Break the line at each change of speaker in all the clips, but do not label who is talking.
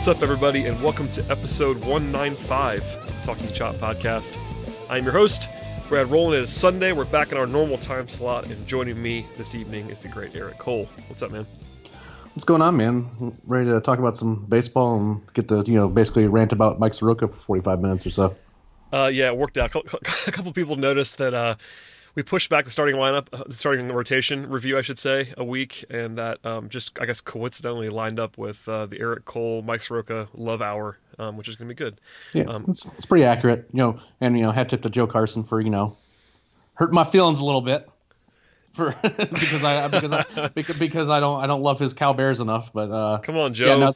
What's up, everybody, and welcome to episode 195 of Talking Chop Podcast. I'm your host, Brad Rowland. It is Sunday. We're back in our normal time slot, and joining me this evening is the great Eric Cole. What's up, man?
What's going on, man? Ready to talk about some baseball and get the, you know, basically rant about Mike Soroka for 45 minutes or so.
Uh, yeah, it worked out. A couple people noticed that uh, we pushed back the starting lineup, uh, the starting rotation review, I should say, a week, and that um, just I guess coincidentally lined up with uh, the Eric Cole, Mike Soroka Love Hour, um, which is going to be good.
Yeah, um, it's, it's, pretty accurate, you know. And you know, hat tip to Joe Carson for you know hurting my feelings a little bit for because I because I because, because I don't I don't love his Cal Bears enough. But uh,
come on, Joe. Yeah, no,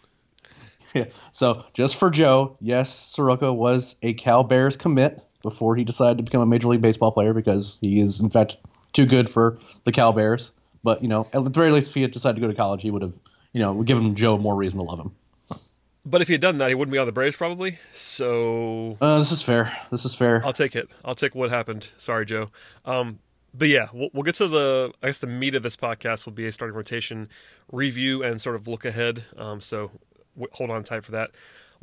yeah. So just for Joe, yes, Soroka was a Cal Bears commit before he decided to become a Major League Baseball player because he is, in fact, too good for the Cal Bears. But, you know, at the very least, if he had decided to go to college, he would have, you know, given Joe more reason to love him.
But if he had done that, he wouldn't be on the Braves probably. So
uh, this is fair. This is fair.
I'll take it. I'll take what happened. Sorry, Joe. Um, but yeah, we'll, we'll, get to the. I guess the meat of this podcast will be a starting rotation review and sort of look ahead. Um, so w- hold on tight for that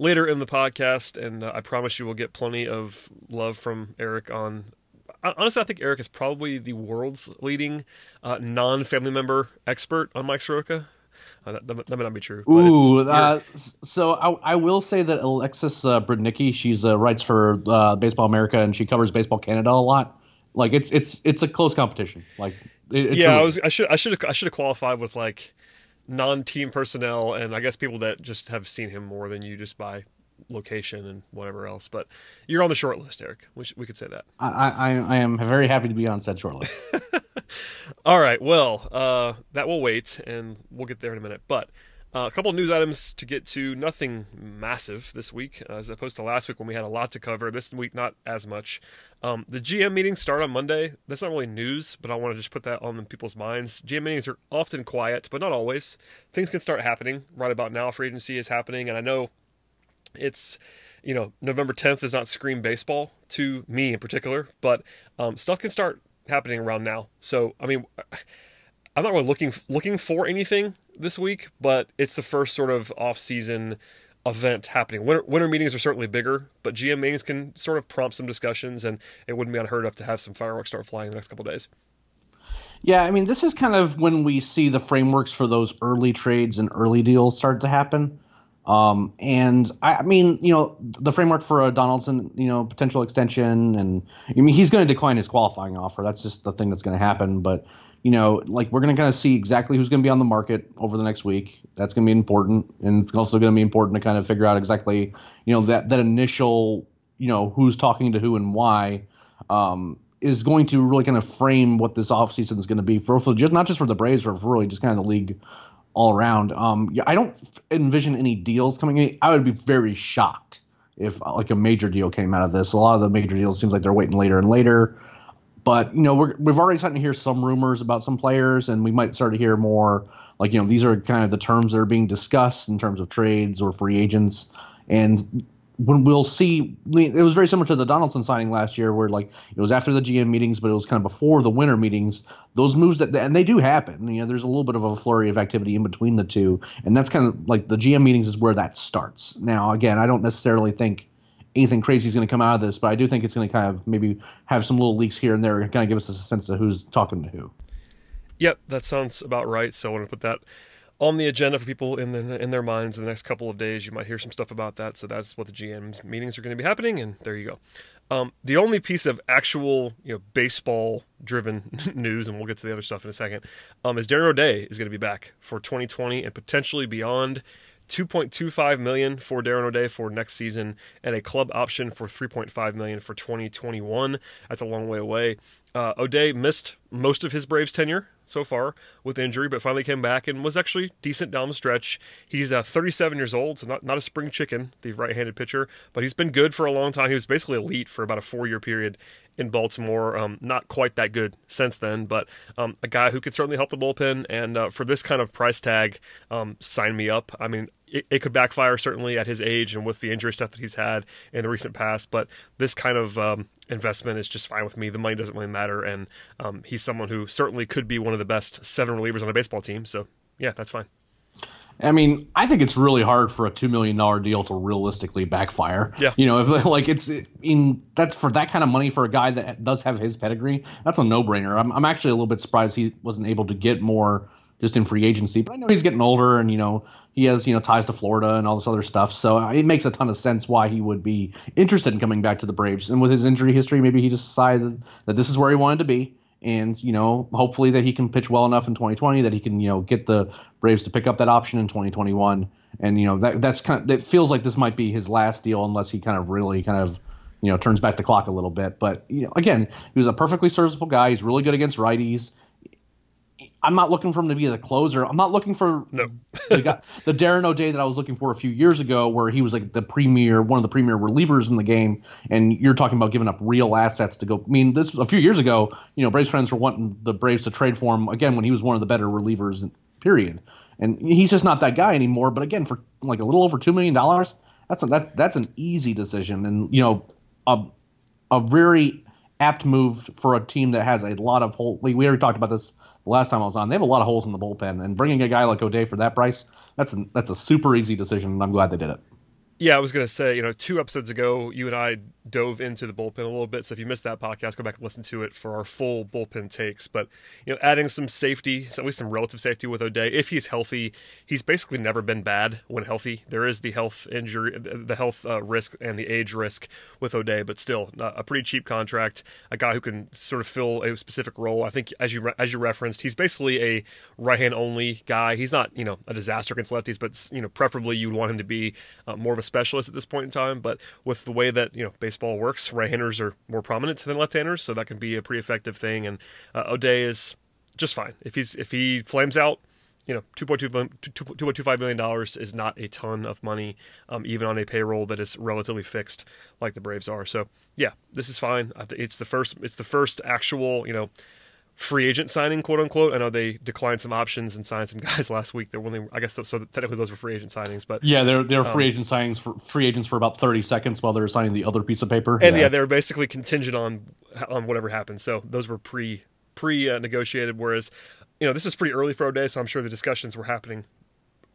later in the podcast, and uh, I promise you we'll get plenty of love from Eric on. Honestly, I think Eric is probably the world's leading uh, non-family member expert on Mike Soroka. Uh, that, that, may not be true.
Ooh, uh, so I, I, will say that Alexis uh, Brudnicki, she's uh, writes for uh, Baseball America and she covers Baseball Canada a lot. Like it's it's it's a close competition. Like
it, yeah, really... I was I should I should I should have qualified with like non-team personnel, and I guess people that just have seen him more than you just by location and whatever else. But you're on the short list, Eric. We, we could say that.
I, I, I am very happy to be on said short list.
All right. Well, uh, that will wait, and we'll get there in a minute. But uh, a couple news items to get to. Nothing massive this week, as opposed to last week when we had a lot to cover. This week, not as much. Um, the GM meetings start on Monday. That's not really news, but I want to just put that on people's minds. GM meetings are often quiet, but not always. Things can start happening right about now. Free agency is happening, and I know it's you know November 10th is not scream baseball to me in particular, but um, stuff can start happening around now. So I mean. I'm not really looking looking for anything this week, but it's the first sort of off season event happening. Winter, winter meetings are certainly bigger, but GM meetings can sort of prompt some discussions, and it wouldn't be unheard of to have some fireworks start flying in the next couple days.
Yeah, I mean, this is kind of when we see the frameworks for those early trades and early deals start to happen. Um, and I, I, mean, you know, the framework for a Donaldson, you know, potential extension, and I mean, he's going to decline his qualifying offer. That's just the thing that's going to happen. But you know, like we're going to kind of see exactly who's going to be on the market over the next week. That's going to be important, and it's also going to be important to kind of figure out exactly, you know, that that initial, you know, who's talking to who and why, um, is going to really kind of frame what this offseason is going to be for, for just not just for the Braves, but for really just kind of the league all around. Um, I don't envision any deals coming in. I would be very shocked if like a major deal came out of this. A lot of the major deals seems like they're waiting later and later. But you know, we have already started to hear some rumors about some players, and we might start to hear more. Like you know, these are kind of the terms that are being discussed in terms of trades or free agents, and when we'll see, it was very similar to the Donaldson signing last year, where like it was after the GM meetings, but it was kind of before the winter meetings. Those moves that and they do happen. You know, there's a little bit of a flurry of activity in between the two, and that's kind of like the GM meetings is where that starts. Now, again, I don't necessarily think anything crazy is going to come out of this, but I do think it's going to kind of maybe have some little leaks here and there, kind of give us a sense of who's talking to who.
Yep, that sounds about right. So I want to put that on the agenda for people in the, in their minds in the next couple of days. You might hear some stuff about that. So that's what the GM meetings are going to be happening, and there you go. Um, the only piece of actual, you know, baseball-driven news, and we'll get to the other stuff in a second, um, is Darren O'Day is going to be back for 2020 and potentially beyond. 2.25 million for Darren O'Day for next season, and a club option for 3.5 million for 2021. That's a long way away. Uh, O'Day missed most of his Braves tenure so far with injury, but finally came back and was actually decent down the stretch. He's uh, 37 years old, so not, not a spring chicken, the right handed pitcher, but he's been good for a long time. He was basically elite for about a four year period in Baltimore. Um, not quite that good since then, but um, a guy who could certainly help the bullpen. And uh, for this kind of price tag, um, sign me up. I mean, it, it, could backfire certainly at his age and with the injury stuff that he's had in the recent past. But this kind of um, investment is just fine with me. The money doesn't really matter, and um, he's someone who certainly could be one of the best seven relievers on a baseball team. So yeah, that's fine.
I mean, I think it's really hard for a two million dollar deal to realistically backfire.
Yeah.
You know, if like it's in that's for that kind of money for a guy that does have his pedigree, that's a no brainer. I'm I'm actually a little bit surprised he wasn't able to get more just in free agency. But I know he's getting older, and you know he has you know ties to Florida and all this other stuff. So uh, it makes a ton of sense why he would be interested in coming back to the Braves. And with his injury history, maybe he just decided that this is where he wanted to be. And you know, hopefully that he can pitch well enough in 2020 that he can you know get the Braves to pick up that option in 2021. And you know that that's kind of that feels like this might be his last deal unless he kind of really kind of you know turns back the clock a little bit. But you know, again, he was a perfectly serviceable guy. He's really good against righties. I'm not looking for him to be the closer. I'm not looking for
no.
the, guy, the Darren O'Day that I was looking for a few years ago, where he was like the premier, one of the premier relievers in the game. And you're talking about giving up real assets to go. I mean, this a few years ago. You know, Braves fans were wanting the Braves to trade for him again when he was one of the better relievers. Period. And he's just not that guy anymore. But again, for like a little over two million dollars, that's a, that's that's an easy decision. And you know, a a very apt move for a team that has a lot of hole. We already talked about this last time I was on. They have a lot of holes in the bullpen, and bringing a guy like O'Day for that price, that's a, that's a super easy decision, and I'm glad they did it.
Yeah, I was going to say, you know, two episodes ago, you and I dove into the bullpen a little bit. So if you missed that podcast, go back and listen to it for our full bullpen takes. But you know, adding some safety, at least some relative safety with O'Day, if he's healthy, he's basically never been bad when healthy. There is the health injury, the health uh, risk, and the age risk with O'Day, but still a pretty cheap contract. A guy who can sort of fill a specific role. I think as you as you referenced, he's basically a right hand only guy. He's not you know a disaster against lefties, but you know preferably you'd want him to be uh, more of a specialist at this point in time. But with the way that you know baseball works. Right-handers are more prominent than left-handers, so that can be a pretty effective thing. And uh, O'Day is just fine if he's if he flames out. You know, two point two five million dollars is not a ton of money, um, even on a payroll that is relatively fixed like the Braves are. So, yeah, this is fine. It's the first. It's the first actual. You know, free agent signing, quote unquote. I know they declined some options and signed some guys last week. They're only, I guess, so technically those were free agent signings. But
yeah, they're they're um, free agent signings for free agents for about thirty seconds while they're signing the other piece of paper.
And
yeah,
yeah they were basically contingent on on whatever happened. So those were pre pre uh, negotiated. Whereas, you know, this is pretty early for O'Day, so I'm sure the discussions were happening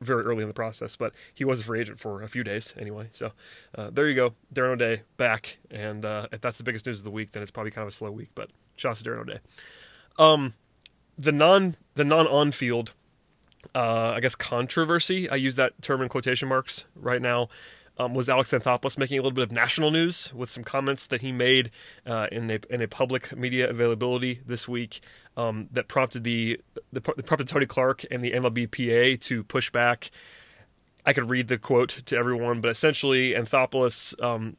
very early in the process, but he was a free agent for a few days anyway. So uh, there you go, Darren O'Day back, and uh, if that's the biggest news of the week, then it's probably kind of a slow week. But shout out to Darren O'Day. Um, the non the non on field, uh, I guess controversy. I use that term in quotation marks right now. Um, was Alex Anthopoulos making a little bit of national news with some comments that he made uh, in a in a public media availability this week um, that prompted the, the prompted Tony Clark and the MLBPA to push back. I could read the quote to everyone, but essentially Anthopoulos um,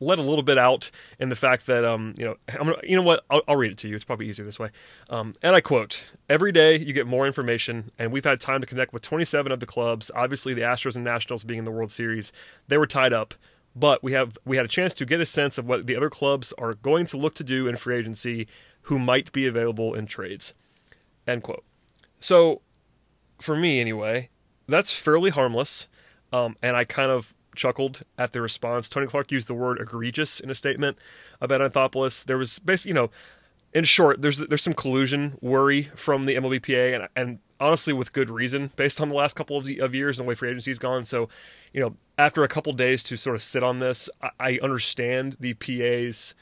let a little bit out in the fact that um, you know I'm gonna, you know what I'll, I'll, read it to you. It's probably easier this way. Um, and I quote: "Every day you get more information, and we've had time to connect with 27 of the clubs. Obviously, the Astros and Nationals being in the World Series, they were tied up." But we have we had a chance to get a sense of what the other clubs are going to look to do in free agency, who might be available in trades. End quote. So, for me anyway, that's fairly harmless, um, and I kind of chuckled at the response. Tony Clark used the word egregious in a statement about Anthopoulos. There was basically, you know, in short, there's there's some collusion worry from the MLBPA, and and honestly with good reason, based on the last couple of, of years and the way free agency's gone. So, you know, after a couple days to sort of sit on this, I, I understand the PA's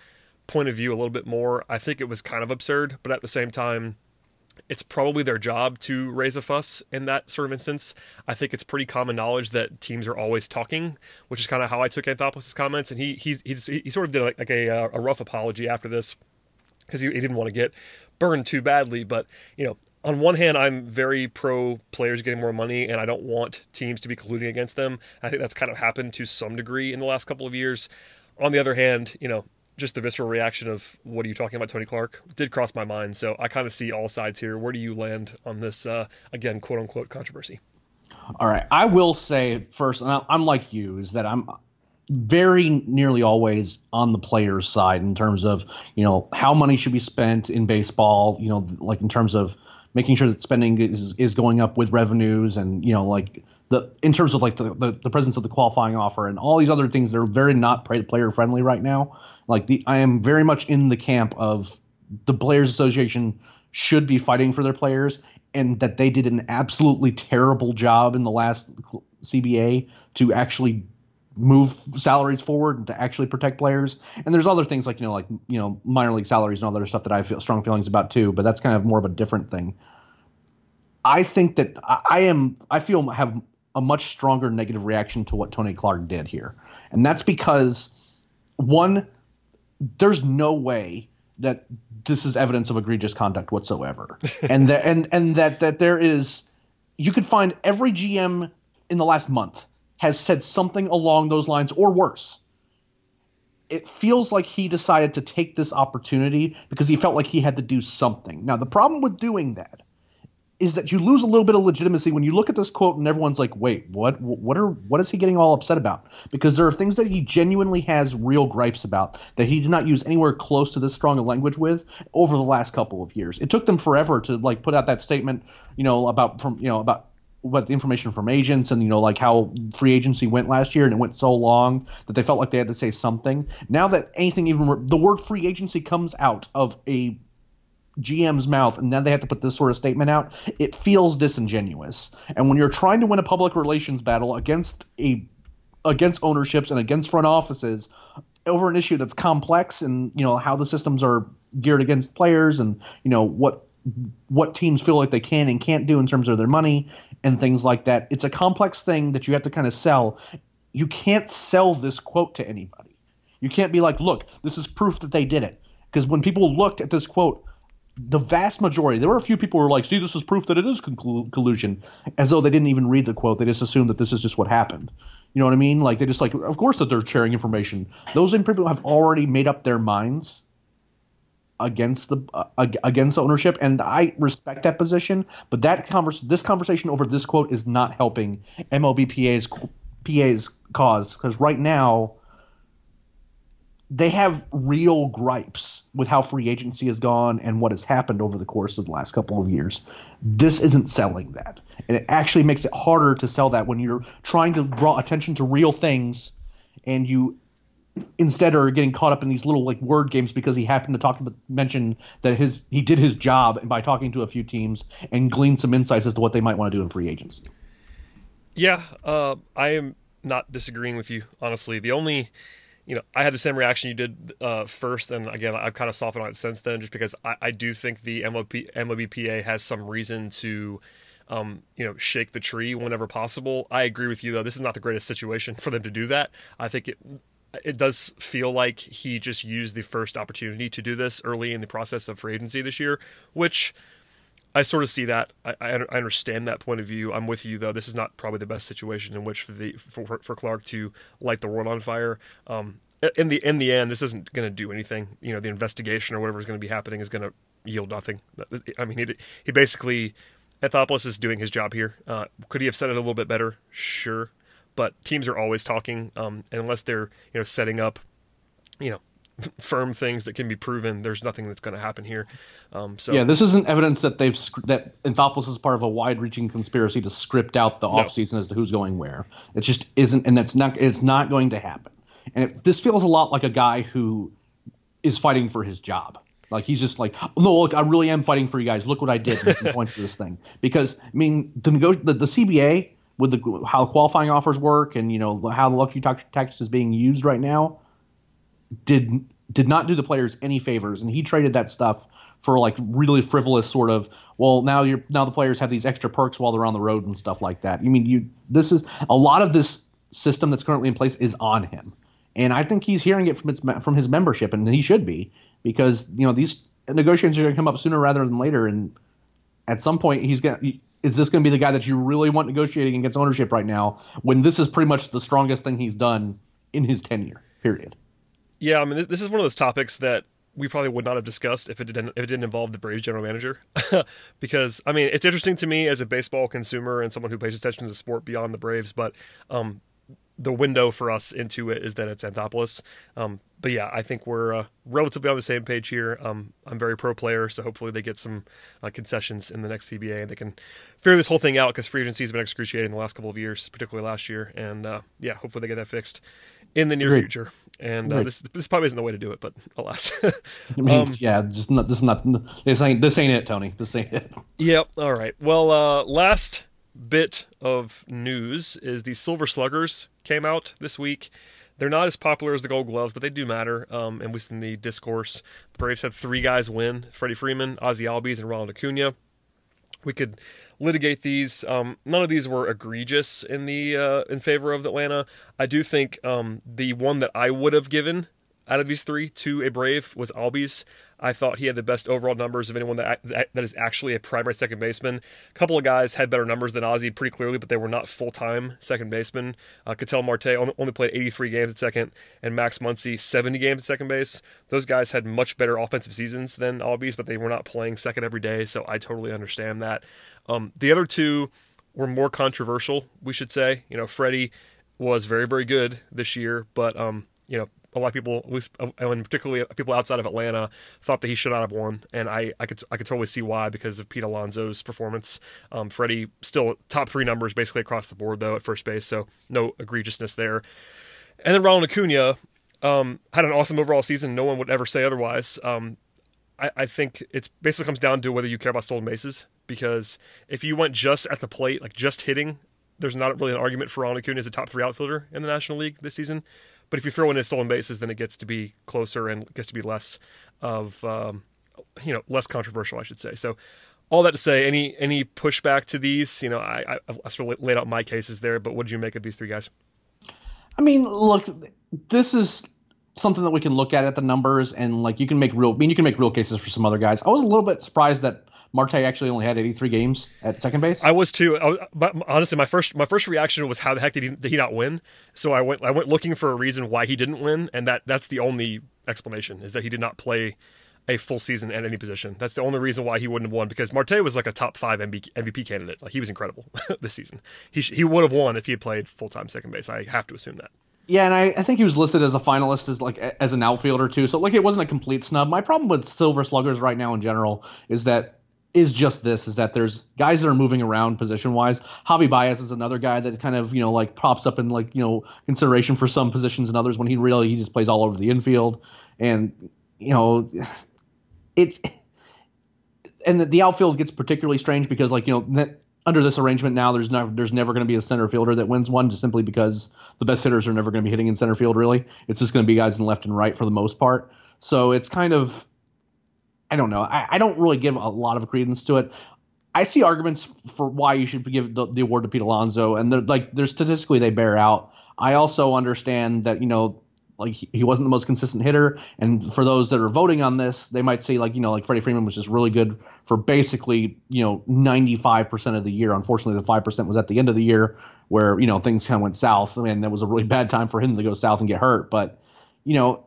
point of view a little bit more. I think it was kind of absurd, but at the same time, it's probably their job to raise a fuss in that sort of instance. I think it's pretty common knowledge that teams are always talking, which is kind of how I took Anthopoulos' comments. And he he he, sort of did like, like a uh, a rough apology after this because he, he didn't want to get burned too badly. But you know, on one hand, I'm very pro players getting more money, and I don't want teams to be colluding against them. I think that's kind of happened to some degree in the last couple of years. On the other hand, you know, just the visceral reaction of what are you talking about, Tony Clark, did cross my mind. So I kind of see all sides here. Where do you land on this, uh, again, quote unquote controversy?
All right. I will say first, and I'm like you, is that I'm very nearly always on the player's side in terms of, you know, how money should be spent in baseball, you know, like in terms of making sure that spending is, is going up with revenues and, you know, like the in terms of like the, the, the presence of the qualifying offer and all these other things that are very not player friendly right now. Like the I am very much in the camp of the Players Association should be fighting for their players and that they did an absolutely terrible job in the last CBA to actually move salaries forward and to actually protect players. And there's other things like you know like you know minor league salaries and all that other stuff that I feel strong feelings about too, but that's kind of more of a different thing. I think that I am I feel have a much stronger negative reaction to what Tony Clark did here. And that's because one, there's no way that this is evidence of egregious conduct whatsoever. and that and and that that there is you could find every GM in the last month has said something along those lines or worse. It feels like he decided to take this opportunity because he felt like he had to do something. Now, the problem with doing that is that you lose a little bit of legitimacy when you look at this quote and everyone's like, "Wait, what? What are? What is he getting all upset about?" Because there are things that he genuinely has real gripes about that he did not use anywhere close to this strong a language with over the last couple of years. It took them forever to like put out that statement, you know, about from you know about what the information from agents and you know like how free agency went last year and it went so long that they felt like they had to say something. Now that anything even the word free agency comes out of a GM's mouth and then they have to put this sort of statement out, it feels disingenuous. And when you're trying to win a public relations battle against a against ownerships and against front offices over an issue that's complex and you know how the systems are geared against players and you know what what teams feel like they can and can't do in terms of their money and things like that. It's a complex thing that you have to kind of sell. You can't sell this quote to anybody. You can't be like, "Look, this is proof that they did it." Because when people looked at this quote, the vast majority, there were a few people who were like, see, this is proof that it is collusion, as though they didn't even read the quote. They just assumed that this is just what happened. You know what I mean? Like, they just like, of course that they're sharing information. Those people have already made up their minds against the uh, against ownership, and I respect that position. But that converse, this conversation over this quote is not helping MLBPA's PA's cause because right now they have real gripes with how free agency has gone and what has happened over the course of the last couple of years. This isn't selling that. And it actually makes it harder to sell that when you're trying to draw attention to real things and you instead are getting caught up in these little like word games because he happened to talk about mention that his he did his job and by talking to a few teams and glean some insights as to what they might want to do in free agency.
Yeah, uh, I am not disagreeing with you honestly. The only you know, I had the same reaction you did uh, first, and again, I've kind of softened on it since then, just because I, I do think the MLB, MLBPA has some reason to, um, you know, shake the tree whenever possible. I agree with you though; this is not the greatest situation for them to do that. I think it it does feel like he just used the first opportunity to do this early in the process of free agency this year, which I sort of see that. I, I, understand that point of view. I'm with you though. This is not probably the best situation in which for the for, for Clark to light the world on fire. Um, in the in the end, this isn't going to do anything. You know, the investigation or whatever is going to be happening is going to yield nothing. I mean, he he basically Anthopoulos is doing his job here. Uh, could he have said it a little bit better? Sure, but teams are always talking, um, and unless they're you know setting up, you know, firm things that can be proven, there's nothing that's going to happen here. Um, so
yeah, this isn't evidence that they've that Anthopoulos is part of a wide-reaching conspiracy to script out the no. offseason as to who's going where. It just isn't, and that's not. It's not going to happen. And it, this feels a lot like a guy who is fighting for his job. Like he's just like, no, look, I really am fighting for you guys. Look what I did. Point to this thing because I mean, the, the, the CBA with the how qualifying offers work and you know how the luxury tax, tax is being used right now did did not do the players any favors, and he traded that stuff for like really frivolous sort of well now you're now the players have these extra perks while they're on the road and stuff like that. You mean you this is a lot of this system that's currently in place is on him, and I think he's hearing it from its from his membership, and he should be because you know these negotiations are going to come up sooner rather than later, and at some point he's going to is this going to be the guy that you really want negotiating against ownership right now when this is pretty much the strongest thing he's done in his tenure period
yeah i mean this is one of those topics that we probably would not have discussed if it didn't if it didn't involve the Braves general manager, because I mean it's interesting to me as a baseball consumer and someone who pays attention to the sport beyond the Braves, but um, the window for us into it is that it's Anthopoulos. Um, but yeah, I think we're uh, relatively on the same page here. Um, I'm very pro player, so hopefully they get some uh, concessions in the next CBA and they can figure this whole thing out because free agency has been excruciating the last couple of years, particularly last year. And uh, yeah, hopefully they get that fixed in the near Great. future. And uh, this this probably isn't the way to do it, but alas.
I mean, um, yeah, just not this is not this ain't this ain't it, Tony. This ain't it.
Yep. All right. Well, uh, last bit of news is the Silver Sluggers came out this week. They're not as popular as the Gold Gloves, but they do matter. Um, and in the discourse, the Braves had three guys win: Freddie Freeman, Ozzie Albies, and Ronald Acuna. We could litigate these. Um, none of these were egregious in the uh, in favor of Atlanta. I do think um, the one that I would have given out of these three to a Brave was Albies. I thought he had the best overall numbers of anyone that that is actually a primary second baseman. A couple of guys had better numbers than Ozzie pretty clearly, but they were not full time second basemen. Uh, Ketel Marte only played 83 games at second, and Max Muncy 70 games at second base. Those guys had much better offensive seasons than Albies, but they were not playing second every day, so I totally understand that. Um, the other two were more controversial, we should say. You know, Freddie was very, very good this year, but um, you know, a lot of people, at least, uh, and particularly people outside of Atlanta, thought that he should not have won, and I, I could I could totally see why because of Pete Alonso's performance. Um, Freddie still top three numbers basically across the board though at first base, so no egregiousness there. And then Ronald Acuna um, had an awesome overall season. No one would ever say otherwise. Um, I, I think it basically comes down to whether you care about stolen bases because if you went just at the plate, like just hitting, there's not really an argument for Ronald Acuna as a top three outfielder in the National League this season. But if you throw in his stolen bases, then it gets to be closer and gets to be less of um, you know less controversial, I should say. So all that to say, any any pushback to these, you know, I, I, I sort of laid out my cases there, but what did you make of these three guys?
I mean, look, this is something that we can look at at the numbers and like you can make real. I mean, you can make real cases for some other guys. I was a little bit surprised that Marte actually only had 83 games at second base.
I was too. I was, but honestly, my first my first reaction was how the heck did he, did he not win? So I went I went looking for a reason why he didn't win, and that that's the only explanation is that he did not play a full season at any position. That's the only reason why he wouldn't have won because Marte was like a top five MVP candidate. Like he was incredible this season. He he would have won if he had played full time second base. I have to assume that.
Yeah, and I, I think he was listed as a finalist as like as an outfielder too. So like it wasn't a complete snub. My problem with Silver Sluggers right now in general is that is just this is that there's guys that are moving around position wise. Javi Baez is another guy that kind of, you know, like pops up in like, you know, consideration for some positions and others when he really he just plays all over the infield. And, you know, it's and the, the outfield gets particularly strange because like, you know, that, under this arrangement now there's never there's never going to be a center fielder that wins one just simply because the best hitters are never going to be hitting in center field really. It's just going to be guys in left and right for the most part. So it's kind of I don't know. I, I don't really give a lot of credence to it. I see arguments for why you should give the, the award to Pete Alonso, and like they're statistically they bear out. I also understand that you know like he wasn't the most consistent hitter, and for those that are voting on this, they might say like you know like Freddie Freeman was just really good for basically you know 95% of the year. Unfortunately, the five percent was at the end of the year where you know things kind of went south, I mean, that was a really bad time for him to go south and get hurt. But you know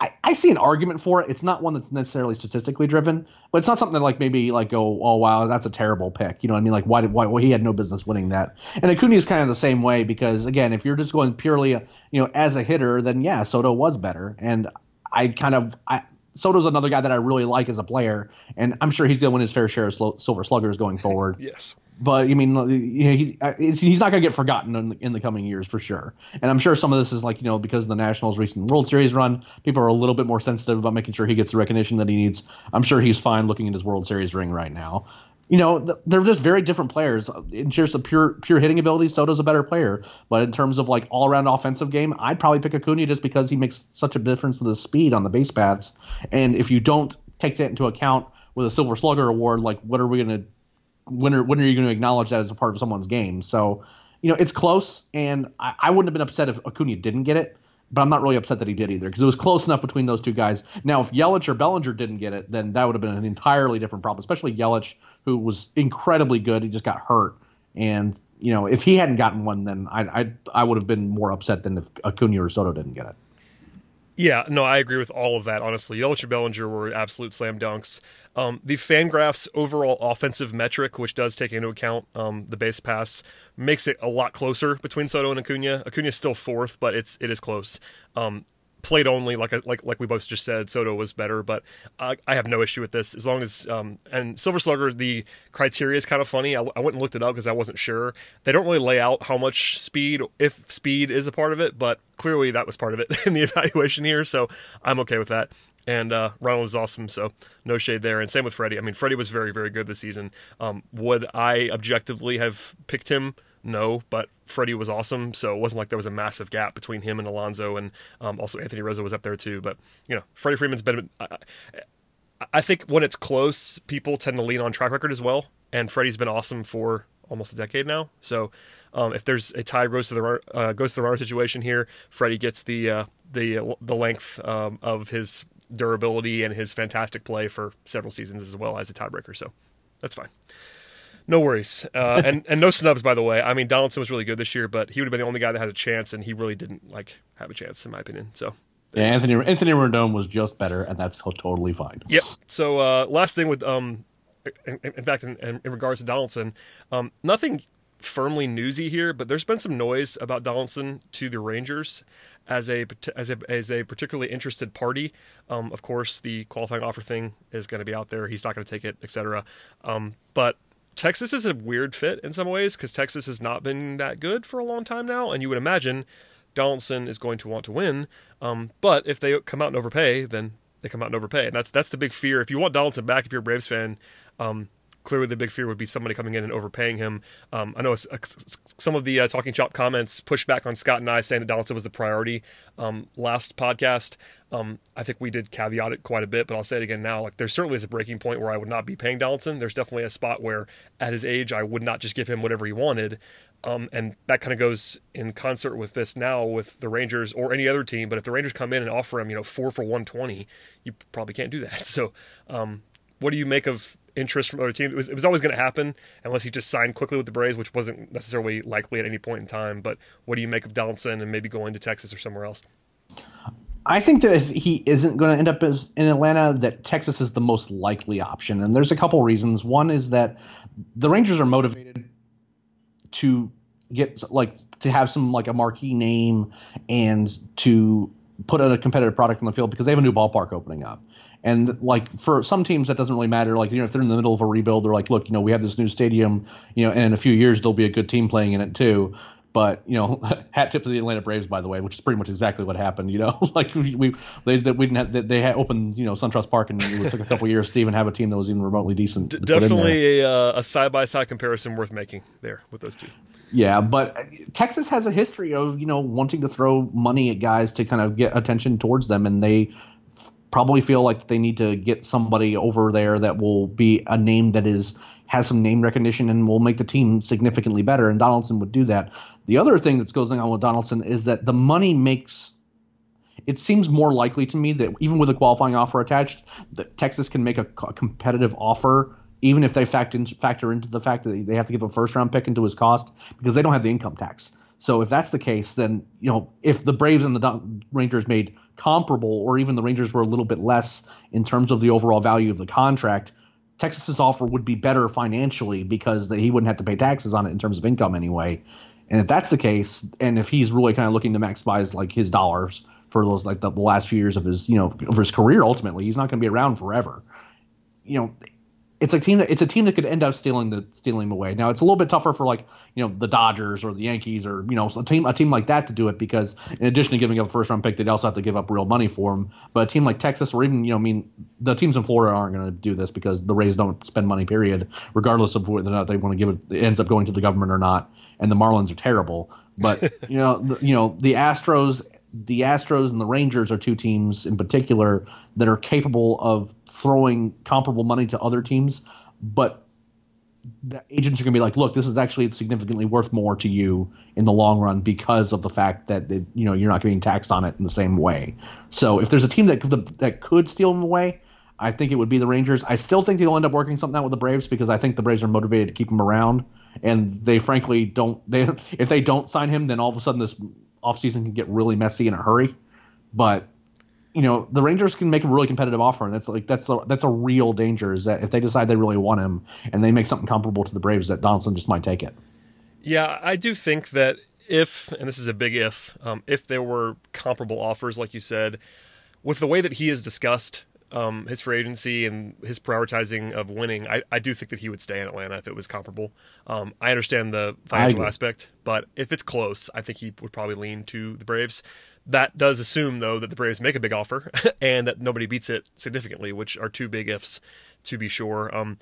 I, I see an argument for it. It's not one that's necessarily statistically driven, but it's not something that like maybe like go, oh wow, that's a terrible pick. You know what I mean? Like why did why well, he had no business winning that. And Acuna is kind of the same way because again, if you're just going purely you know as a hitter, then yeah, Soto was better. And I kind of I Soto's another guy that I really like as a player, and I'm sure he's going to win his fair share of Silver Sluggers going forward.
yes
but I mean, he, he's not going to get forgotten in the, in the, coming years for sure. And I'm sure some of this is like you know because of the Nationals' recent World Series run, people are a little bit more sensitive about making sure he gets the recognition that he needs. I'm sure he's fine looking at his World Series ring right now. You know, they're just very different players. In terms of pure pure hitting ability, Soto's a better player. But in terms of like all around offensive game, I'd probably pick Acuna just because he makes such a difference with his speed on the base paths. And if you don't take that into account with a Silver Slugger award, like what are we gonna when are when are you going to acknowledge that as a part of someone's game? So, you know, it's close, and I, I wouldn't have been upset if Acuna didn't get it, but I'm not really upset that he did either because it was close enough between those two guys. Now, if Yelich or Bellinger didn't get it, then that would have been an entirely different problem, especially Yelich, who was incredibly good. He just got hurt, and you know, if he hadn't gotten one, then I I I would have been more upset than if Acuna or Soto didn't get it.
Yeah, no, I agree with all of that. Honestly, Yelich and Bellinger were absolute slam dunks. Um, the Fangraphs overall offensive metric, which does take into account um, the base pass, makes it a lot closer between Soto and Acuna. Acuna is still fourth, but it's it is close. Um, played only, like like like we both just said, Soto was better, but I, I have no issue with this as long as um, and Silver Slugger. The criteria is kind of funny. I, I went and looked it up because I wasn't sure. They don't really lay out how much speed, if speed is a part of it, but clearly that was part of it in the evaluation here, so I'm okay with that. And uh, Ronald is awesome, so no shade there. And same with Freddie. I mean, Freddie was very, very good this season. Um, would I objectively have picked him? No, but Freddie was awesome, so it wasn't like there was a massive gap between him and Alonso, and um, also Anthony Rizzo was up there too. But you know, Freddie Freeman's been. I, I think when it's close, people tend to lean on track record as well, and Freddie's been awesome for almost a decade now. So um, if there's a tie goes to the uh, goes to the runner situation here, Freddie gets the uh, the the length um, of his durability and his fantastic play for several seasons as well as a tiebreaker. So that's fine. No worries, uh, and and no snubs by the way. I mean, Donaldson was really good this year, but he would have been the only guy that had a chance, and he really didn't like have a chance in my opinion. So
yeah, Anthony Anthony Rendon was just better, and that's totally fine.
Yep. So uh, last thing with um, in, in fact, in, in, regards to Donaldson, um, nothing firmly newsy here, but there's been some noise about Donaldson to the Rangers as a as a as a particularly interested party. Um, of course, the qualifying offer thing is going to be out there. He's not going to take it, etc. Um, but Texas is a weird fit in some ways because Texas has not been that good for a long time now, and you would imagine Donaldson is going to want to win. Um, but if they come out and overpay, then they come out and overpay, and that's that's the big fear. If you want Donaldson back, if you're a Braves fan, um, clearly the big fear would be somebody coming in and overpaying him. Um, I know uh, some of the uh, Talking Chop comments pushed back on Scott and I saying that Donaldson was the priority um, last podcast. Um, I think we did caveat it quite a bit, but I'll say it again now. Like there certainly is a breaking point where I would not be paying Donaldson. There's definitely a spot where at his age I would not just give him whatever he wanted. Um, and that kind of goes in concert with this now with the Rangers or any other team. But if the Rangers come in and offer him, you know, four for 120, you probably can't do that. So, um, what do you make of interest from other teams. It was, it was always going to happen unless he just signed quickly with the Braves, which wasn't necessarily likely at any point in time. But what do you make of Donaldson and maybe going to Texas or somewhere else?
I think that if he isn't going to end up as, in Atlanta, that Texas is the most likely option, and there's a couple reasons. One is that the Rangers are motivated to get like to have some like a marquee name and to put a competitive product on the field because they have a new ballpark opening up. And like for some teams, that doesn't really matter. Like you know, if they're in the middle of a rebuild, they're like, look, you know, we have this new stadium, you know, and in a few years there'll be a good team playing in it too. But you know, hat tip to the Atlanta Braves, by the way, which is pretty much exactly what happened. You know, like we, we they that we didn't have, they had opened you know SunTrust Park, and it took a couple years to even have a team that was even remotely decent.
D- definitely a, uh, a side by side comparison worth making there with those two.
Yeah, but Texas has a history of you know wanting to throw money at guys to kind of get attention towards them, and they probably feel like they need to get somebody over there that will be a name that is has some name recognition and will make the team significantly better. And Donaldson would do that. The other thing that's going on with Donaldson is that the money makes it seems more likely to me that even with a qualifying offer attached, that Texas can make a, a competitive offer, even if they factor, in, factor into the fact that they have to give a first round pick into his cost because they don't have the income tax. So if that's the case, then you know if the Braves and the Rangers made comparable, or even the Rangers were a little bit less in terms of the overall value of the contract, Texas's offer would be better financially because that he wouldn't have to pay taxes on it in terms of income anyway. And if that's the case, and if he's really kind of looking to maximize like his dollars for those like the, the last few years of his you know of his career, ultimately he's not going to be around forever. You know, it's a team that it's a team that could end up stealing the stealing away. Now it's a little bit tougher for like you know the Dodgers or the Yankees or you know a team a team like that to do it because in addition to giving up a first round pick, they'd also have to give up real money for him. But a team like Texas or even you know I mean the teams in Florida aren't going to do this because the Rays don't spend money period, regardless of whether or not they want to give it, it ends up going to the government or not. And the Marlins are terrible. But you know the, you know the Astros the Astros and the Rangers are two teams in particular that are capable of throwing comparable money to other teams, but the agents are going to be like, look, this is actually significantly worth more to you in the long run because of the fact that they, you know you're not getting taxed on it in the same way. So if there's a team that could, that could steal them away, I think it would be the Rangers. I still think they'll end up working something out with the Braves because I think the Braves are motivated to keep him around, and they frankly don't. They if they don't sign him, then all of a sudden this offseason can get really messy in a hurry. But you know the Rangers can make a really competitive offer, and that's like that's a, that's a real danger. Is that if they decide they really want him and they make something comparable to the Braves, that Donaldson just might take it.
Yeah, I do think that if, and this is a big if, um, if there were comparable offers, like you said, with the way that he is discussed, um, his free agency and his prioritizing of winning, I, I do think that he would stay in Atlanta if it was comparable. Um, I understand the financial aspect, but if it's close, I think he would probably lean to the Braves. That does assume, though, that the Braves make a big offer and that nobody beats it significantly, which are two big ifs, to be sure. Um,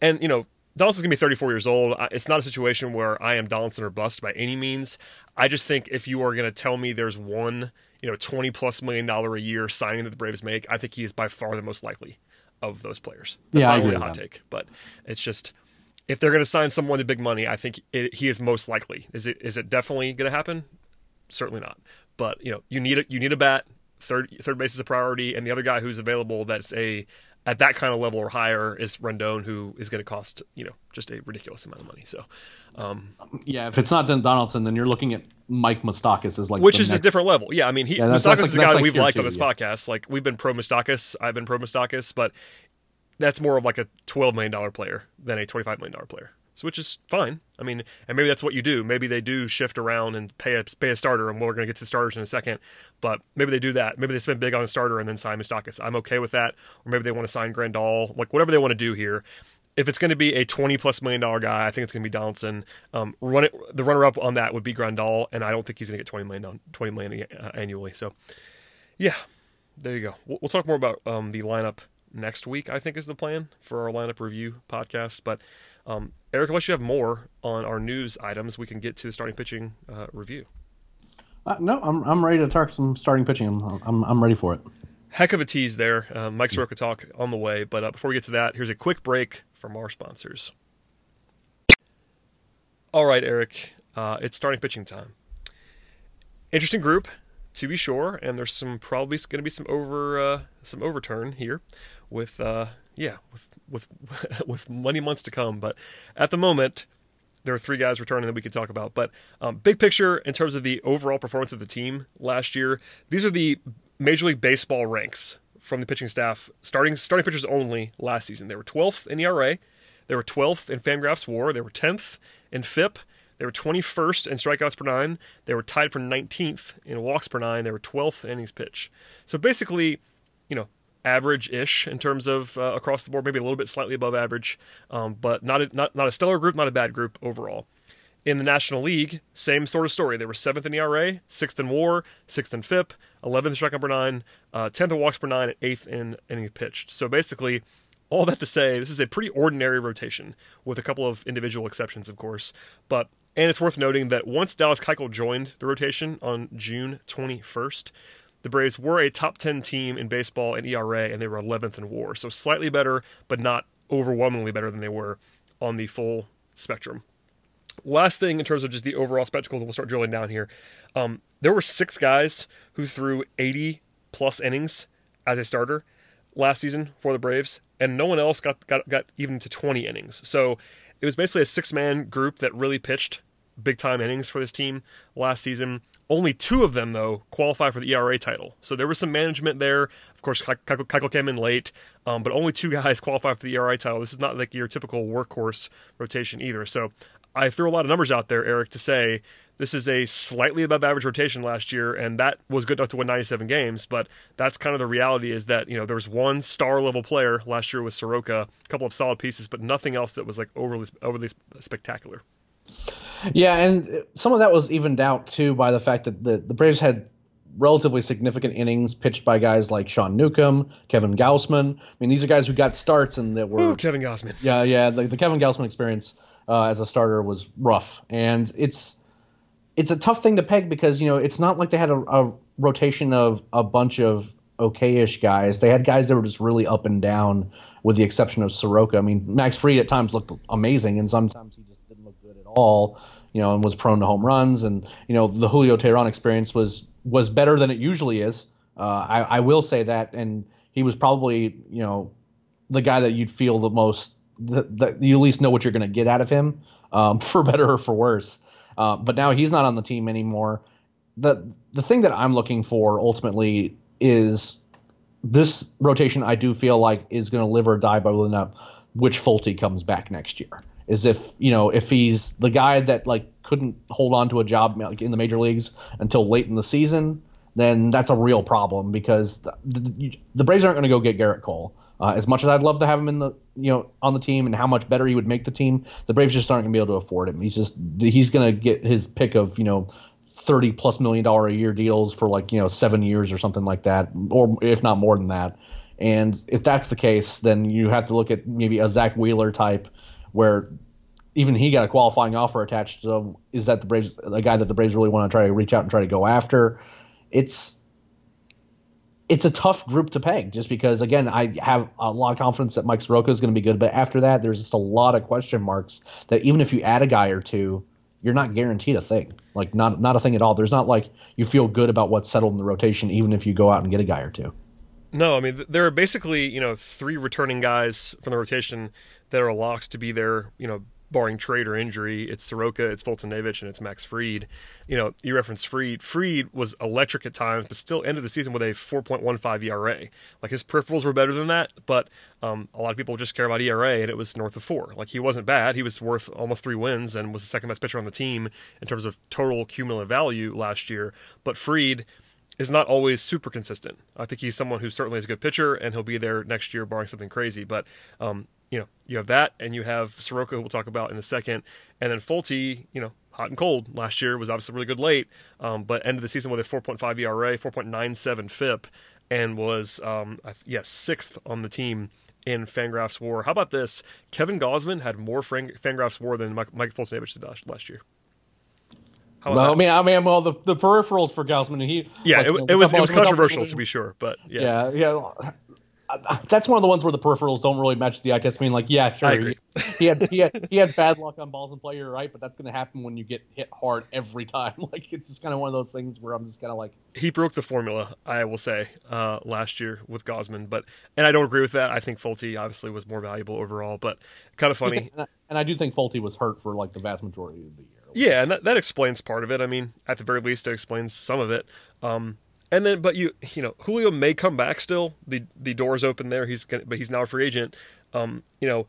and, you know, Donaldson's gonna be 34 years old. It's not a situation where I am Donaldson or bust by any means. I just think if you are gonna tell me there's one, you know, 20 plus million dollar a year signing that the Braves make, I think he is by far the most likely of those players. That's
yeah,
not
I agree
really a hot take, but it's just if they're gonna sign someone to big money, I think it, he is most likely. Is it is it definitely gonna happen? Certainly not. But you know, you need a you need a bat. Third third base is a priority, and the other guy who's available that's a at that kind of level or higher is Rendon, who is going to cost you know just a ridiculous amount of money. So, um,
yeah, if it's not Donaldson, then you're looking at Mike Moustakas is like
which is next... a different level. Yeah, I mean, he yeah, Moustakas like, is a guy like we've liked two, on this yeah. podcast. Like we've been pro Moustakas, I've been pro Moustakas, but that's more of like a twelve million dollar player than a twenty five million dollar player. So, which is fine. I mean, and maybe that's what you do. Maybe they do shift around and pay a pay a starter, and we're going to get to the starters in a second. But maybe they do that. Maybe they spend big on a starter and then sign Moustakas. I'm okay with that. Or maybe they want to sign Grandal. Like whatever they want to do here. If it's going to be a 20 plus million dollar guy, I think it's going to be Donaldson. Um, run it, the runner up on that would be Grandal, and I don't think he's going to get 20 million 20 million uh, annually. So, yeah, there you go. We'll, we'll talk more about um, the lineup next week. I think is the plan for our lineup review podcast, but. Um, Eric, unless you have more on our news items, we can get to the starting pitching uh, review.
Uh, no, I'm I'm ready to talk some starting pitching. I'm I'm, I'm ready for it.
Heck of a tease there. Uh, Mike Soroka talk on the way, but uh, before we get to that, here's a quick break from our sponsors. All right, Eric, uh, it's starting pitching time. Interesting group, to be sure, and there's some probably going to be some over uh, some overturn here with uh, yeah, with with with many months to come. But at the moment, there are three guys returning that we could talk about. But um, big picture in terms of the overall performance of the team last year, these are the Major League Baseball ranks from the pitching staff, starting starting pitchers only last season. They were 12th in ERA, they were 12th in Fangraphs WAR, they were 10th in FIP. They were 21st in strikeouts per nine. They were tied for 19th in walks per nine. They were 12th in innings pitch. So basically, you know, average-ish in terms of uh, across the board, maybe a little bit slightly above average, um, but not a, not not a stellar group, not a bad group overall. In the National League, same sort of story. They were seventh in ERA, sixth in WAR, sixth in FIP, eleventh in strikeout per nine, uh, tenth in walks per nine, and eighth in innings pitched. So basically, all that to say, this is a pretty ordinary rotation, with a couple of individual exceptions, of course. But and it's worth noting that once Dallas Keuchel joined the rotation on June 21st, the Braves were a top 10 team in baseball in ERA, and they were 11th in WAR. So slightly better, but not overwhelmingly better than they were on the full spectrum. Last thing in terms of just the overall spectacle that we'll start drilling down here. Um, there were six guys who threw 80 plus innings as a starter last season for the Braves, and no one else got, got, got even to 20 innings. So it was basically a six man group that really pitched big time innings for this team last season. Only two of them, though, qualify for the ERA title. So there was some management there. Of course, Keuchel came in late, um, but only two guys qualify for the ERA title. This is not like your typical workhorse rotation either. So I threw a lot of numbers out there, Eric, to say this is a slightly above average rotation last year, and that was good enough to win 97 games. But that's kind of the reality is that you know there was one star level player last year with Soroka, a couple of solid pieces, but nothing else that was like overly overly spectacular.
Yeah, and some of that was evened out too by the fact that the, the Braves had relatively significant innings pitched by guys like Sean Newcomb, Kevin Gausman. I mean, these are guys who got starts and that were
Ooh, Kevin Gausman.
Yeah, yeah. The, the Kevin Gausman experience uh, as a starter was rough, and it's it's a tough thing to peg because you know it's not like they had a, a rotation of a bunch of okay-ish guys. They had guys that were just really up and down, with the exception of Soroka. I mean, Max Fried at times looked amazing, and sometimes he just didn't look good at all. You know, and was prone to home runs, and you know the Julio Teheran experience was was better than it usually is. Uh, I, I will say that, and he was probably you know the guy that you'd feel the most you at least know what you're going to get out of him, um, for better or for worse. Uh, but now he's not on the team anymore. The the thing that I'm looking for ultimately is this rotation. I do feel like is going to live or die by whether or which Folty comes back next year. Is if you know if he's the guy that like couldn't hold on to a job like, in the major leagues until late in the season, then that's a real problem because the, the, the Braves aren't going to go get Gerrit Cole. Uh, as much as I'd love to have him in the you know on the team and how much better he would make the team, the Braves just aren't going to be able to afford him. He's just he's going to get his pick of you know thirty plus million dollar a year deals for like you know seven years or something like that, or if not more than that. And if that's the case, then you have to look at maybe a Zack Wheeler type, where even he got a qualifying offer attached. So is that the Braves a guy that the Braves really want to try to reach out and try to go after? It's it's a tough group to peg just because again I have a lot of confidence that Mike Soroka is going to be good, but after that there's just a lot of question marks that even if you add a guy or two, you're not guaranteed a thing. Like not not a thing at all. There's not like you feel good about what's settled in the rotation even if you go out and get a guy or two.
No, I mean there are basically you know three returning guys from the rotation that are locks to be there. You know barring trade or injury, it's Soroka, it's Foltynewicz, and it's Max Fried. You know, you reference Fried. Fried was electric at times, but still ended the season with a 4.15 ERA. Like his peripherals were better than that, but um, a lot of people just care about ERA, and it was north of four. Like he wasn't bad. He was worth almost three wins and was the second best pitcher on the team in terms of total cumulative value last year. But Fried is not always super consistent. I think he's someone who certainly is a good pitcher, and he'll be there next year, barring something crazy. But um, you know, you have that, and you have Soroka, who we'll talk about in a second, and then Folty, you know, hot and cold last year was obviously really good late, um, but ended the season with a 4.5 ERA, 4.97 FIP, and was um, yes yeah, sixth on the team in Fangraphs WAR. How about this? Kevin Gausman had more Fangraphs WAR than Mike, Mike did last year.
Well, I mean, I mean, well, the, the peripherals for Gausman, he
yeah, like, it, it, was it was controversial to be sure, but
yeah, yeah, yeah that's one of the ones where the peripherals don't really match the eye test. I mean, like, yeah, sure, he, he, had he had he had bad luck on balls and play, you're right, but that's going to happen when you get hit hard every time. Like, it's just kind of one of those things where I'm just kind of like,
he broke the formula, I will say, uh, last year with Gausman, but and I don't agree with that. I think Folty obviously was more valuable overall, but kind of funny.
And I, and I do think Folty was hurt for like the vast majority of the year.
Yeah, and that, that explains part of it. I mean, at the very least, it explains some of it. Um, and then, but you, you know, Julio may come back still. The the door's open there. He's gonna, but he's now a free agent. Um, you know,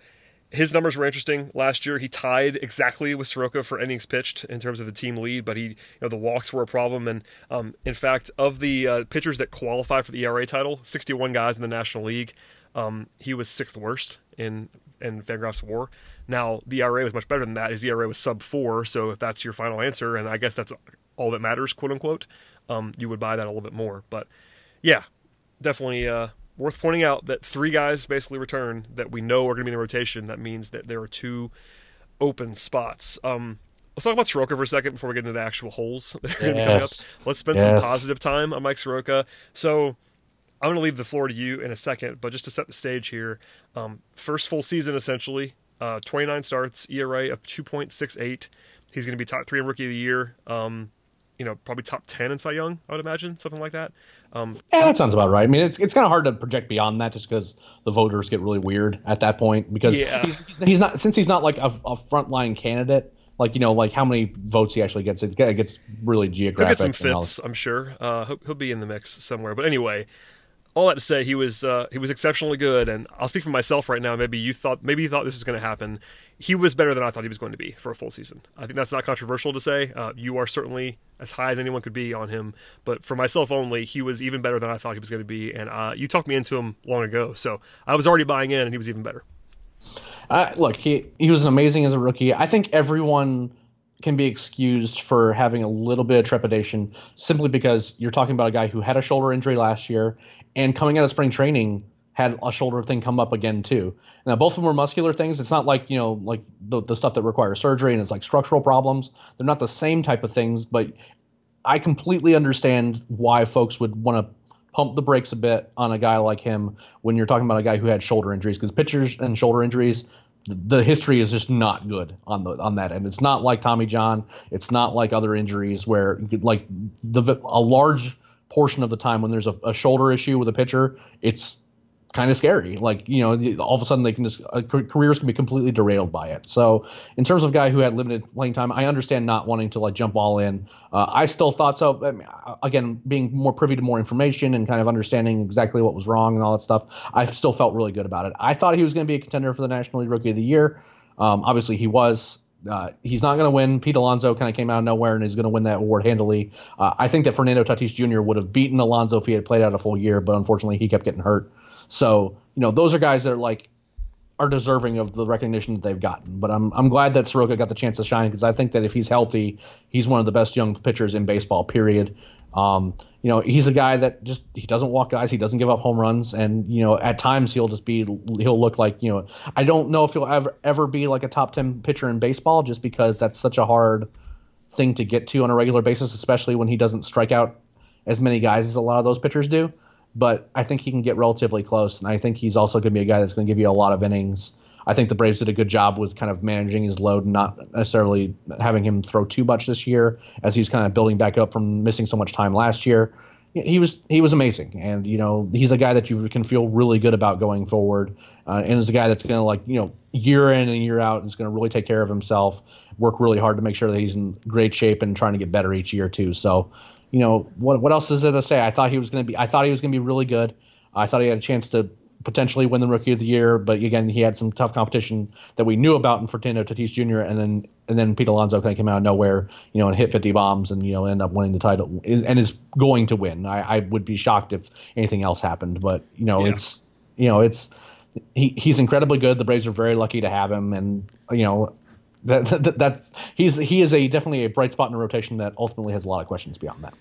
his numbers were interesting last year. He tied exactly with Soroka for innings pitched in terms of the team lead, but he, you know, the walks were a problem. And um, in fact, of the uh, pitchers that qualify for the ERA title, 61 guys in the National League, um, he was sixth worst in in Fangraphs WAR. Now the ERA was much better than that. His ERA was sub four. So if that's your final answer, and I guess that's all that matters, quote unquote, um, you would buy that a little bit more. But yeah, definitely uh, worth pointing out that three guys basically return that we know are going to be in the rotation. That means that there are two open spots. Um, let's talk about Soroka for a second before we get into the actual holes that are yes. going to be coming up. Let's spend yes. some positive time on Mike Soroka. So I'm going to leave the floor to you in a second, but just to set the stage here, um, first full season essentially, uh, 29 starts, ERA of 2.68. He's going to be top three in Rookie of the Year. Um, you know, probably top 10 in Cy Young, I would imagine, something like that. Um,
yeah, that sounds about right. I mean, it's it's kind of hard to project beyond that just because the voters get really weird at that point because yeah. he's, he's, not, since he's not like a, a frontline candidate, like, you know, like how many votes he actually gets, it gets really geographic.
He'll get some fifths, I'm sure. Uh, he'll, he'll be in the mix somewhere. But anyway, all that to say, he was uh, he was exceptionally good, and I'll speak for myself right now. Maybe you thought maybe you thought this was going to happen. He was better than I thought he was going to be for a full season. I think that's not controversial to say. Uh, you are certainly as high as anyone could be on him, but for myself only, he was even better than I thought he was going to be. And uh, you talked me into him long ago, so I was already buying in, and he was even better.
Uh, look, he he was amazing as a rookie. I think everyone can be excused for having a little bit of trepidation simply because you're talking about a guy who had a shoulder injury last year and coming out of spring training had a shoulder thing come up again too. Now both of them were muscular things. It's not like you know like the the stuff that requires surgery and it's like structural problems. They're not the same type of things, but I completely understand why folks would want to pump the brakes a bit on a guy like him when you're talking about a guy who had shoulder injuries because pitchers and shoulder injuries the history is just not good on the on that end. It's not like Tommy John. It's not like other injuries where like the a large portion of the time when there's a, a shoulder issue with a pitcher, it's kind of scary. Like you know, all of a sudden they can just uh, careers can be completely derailed by it. So in terms of guy who had limited playing time, I understand not wanting to like jump all in. Uh, I still thought so. I mean, again, being more privy to more information and kind of understanding exactly what was wrong and all that stuff, I still felt really good about it. I thought he was going to be a contender for the National League Rookie of the Year. Um, obviously, he was. Uh, he's not going to win. Pete Alonso kind of came out of nowhere and is going to win that award handily. Uh, I think that Fernando Tatis Jr. would have beaten Alonso if he had played out a full year, but unfortunately he kept getting hurt. So you know those are guys that are like are deserving of the recognition that they've gotten. But I'm I'm glad that Soroka got the chance to shine because I think that if he's healthy, he's one of the best young pitchers in baseball. Period. Um, you know, he's a guy that just he doesn't walk guys, he doesn't give up home runs, and you know, at times he'll just be he'll look like you know I don't know if he'll ever ever be like a top ten pitcher in baseball just because that's such a hard thing to get to on a regular basis, especially when he doesn't strike out as many guys as a lot of those pitchers do. But I think he can get relatively close, and I think he's also going to be a guy that's going to give you a lot of innings. I think the Braves did a good job with kind of managing his load, not necessarily having him throw too much this year, as he's kind of building back up from missing so much time last year. He was he was amazing, and you know he's a guy that you can feel really good about going forward, uh, and is a guy that's going to like you know year in and year out and is going to really take care of himself, work really hard to make sure that he's in great shape and trying to get better each year too. So you know, what what else is there to say? I thought he was going to be. I thought he was going to be really good. I thought he had a chance to potentially win the Rookie of the Year, but again, he had some tough competition that we knew about in Fernando Tatis Jr. and then and then Pete Alonso kind of came out of nowhere, you know, and hit 50 bombs and you know end up winning the title and is going to win. I, I would be shocked if anything else happened, but you know, yeah. it's you know, it's he he's incredibly good. The Braves are very lucky to have him, and you know. That, that, that he's he is a definitely a bright spot in the rotation that ultimately has a lot of questions beyond that.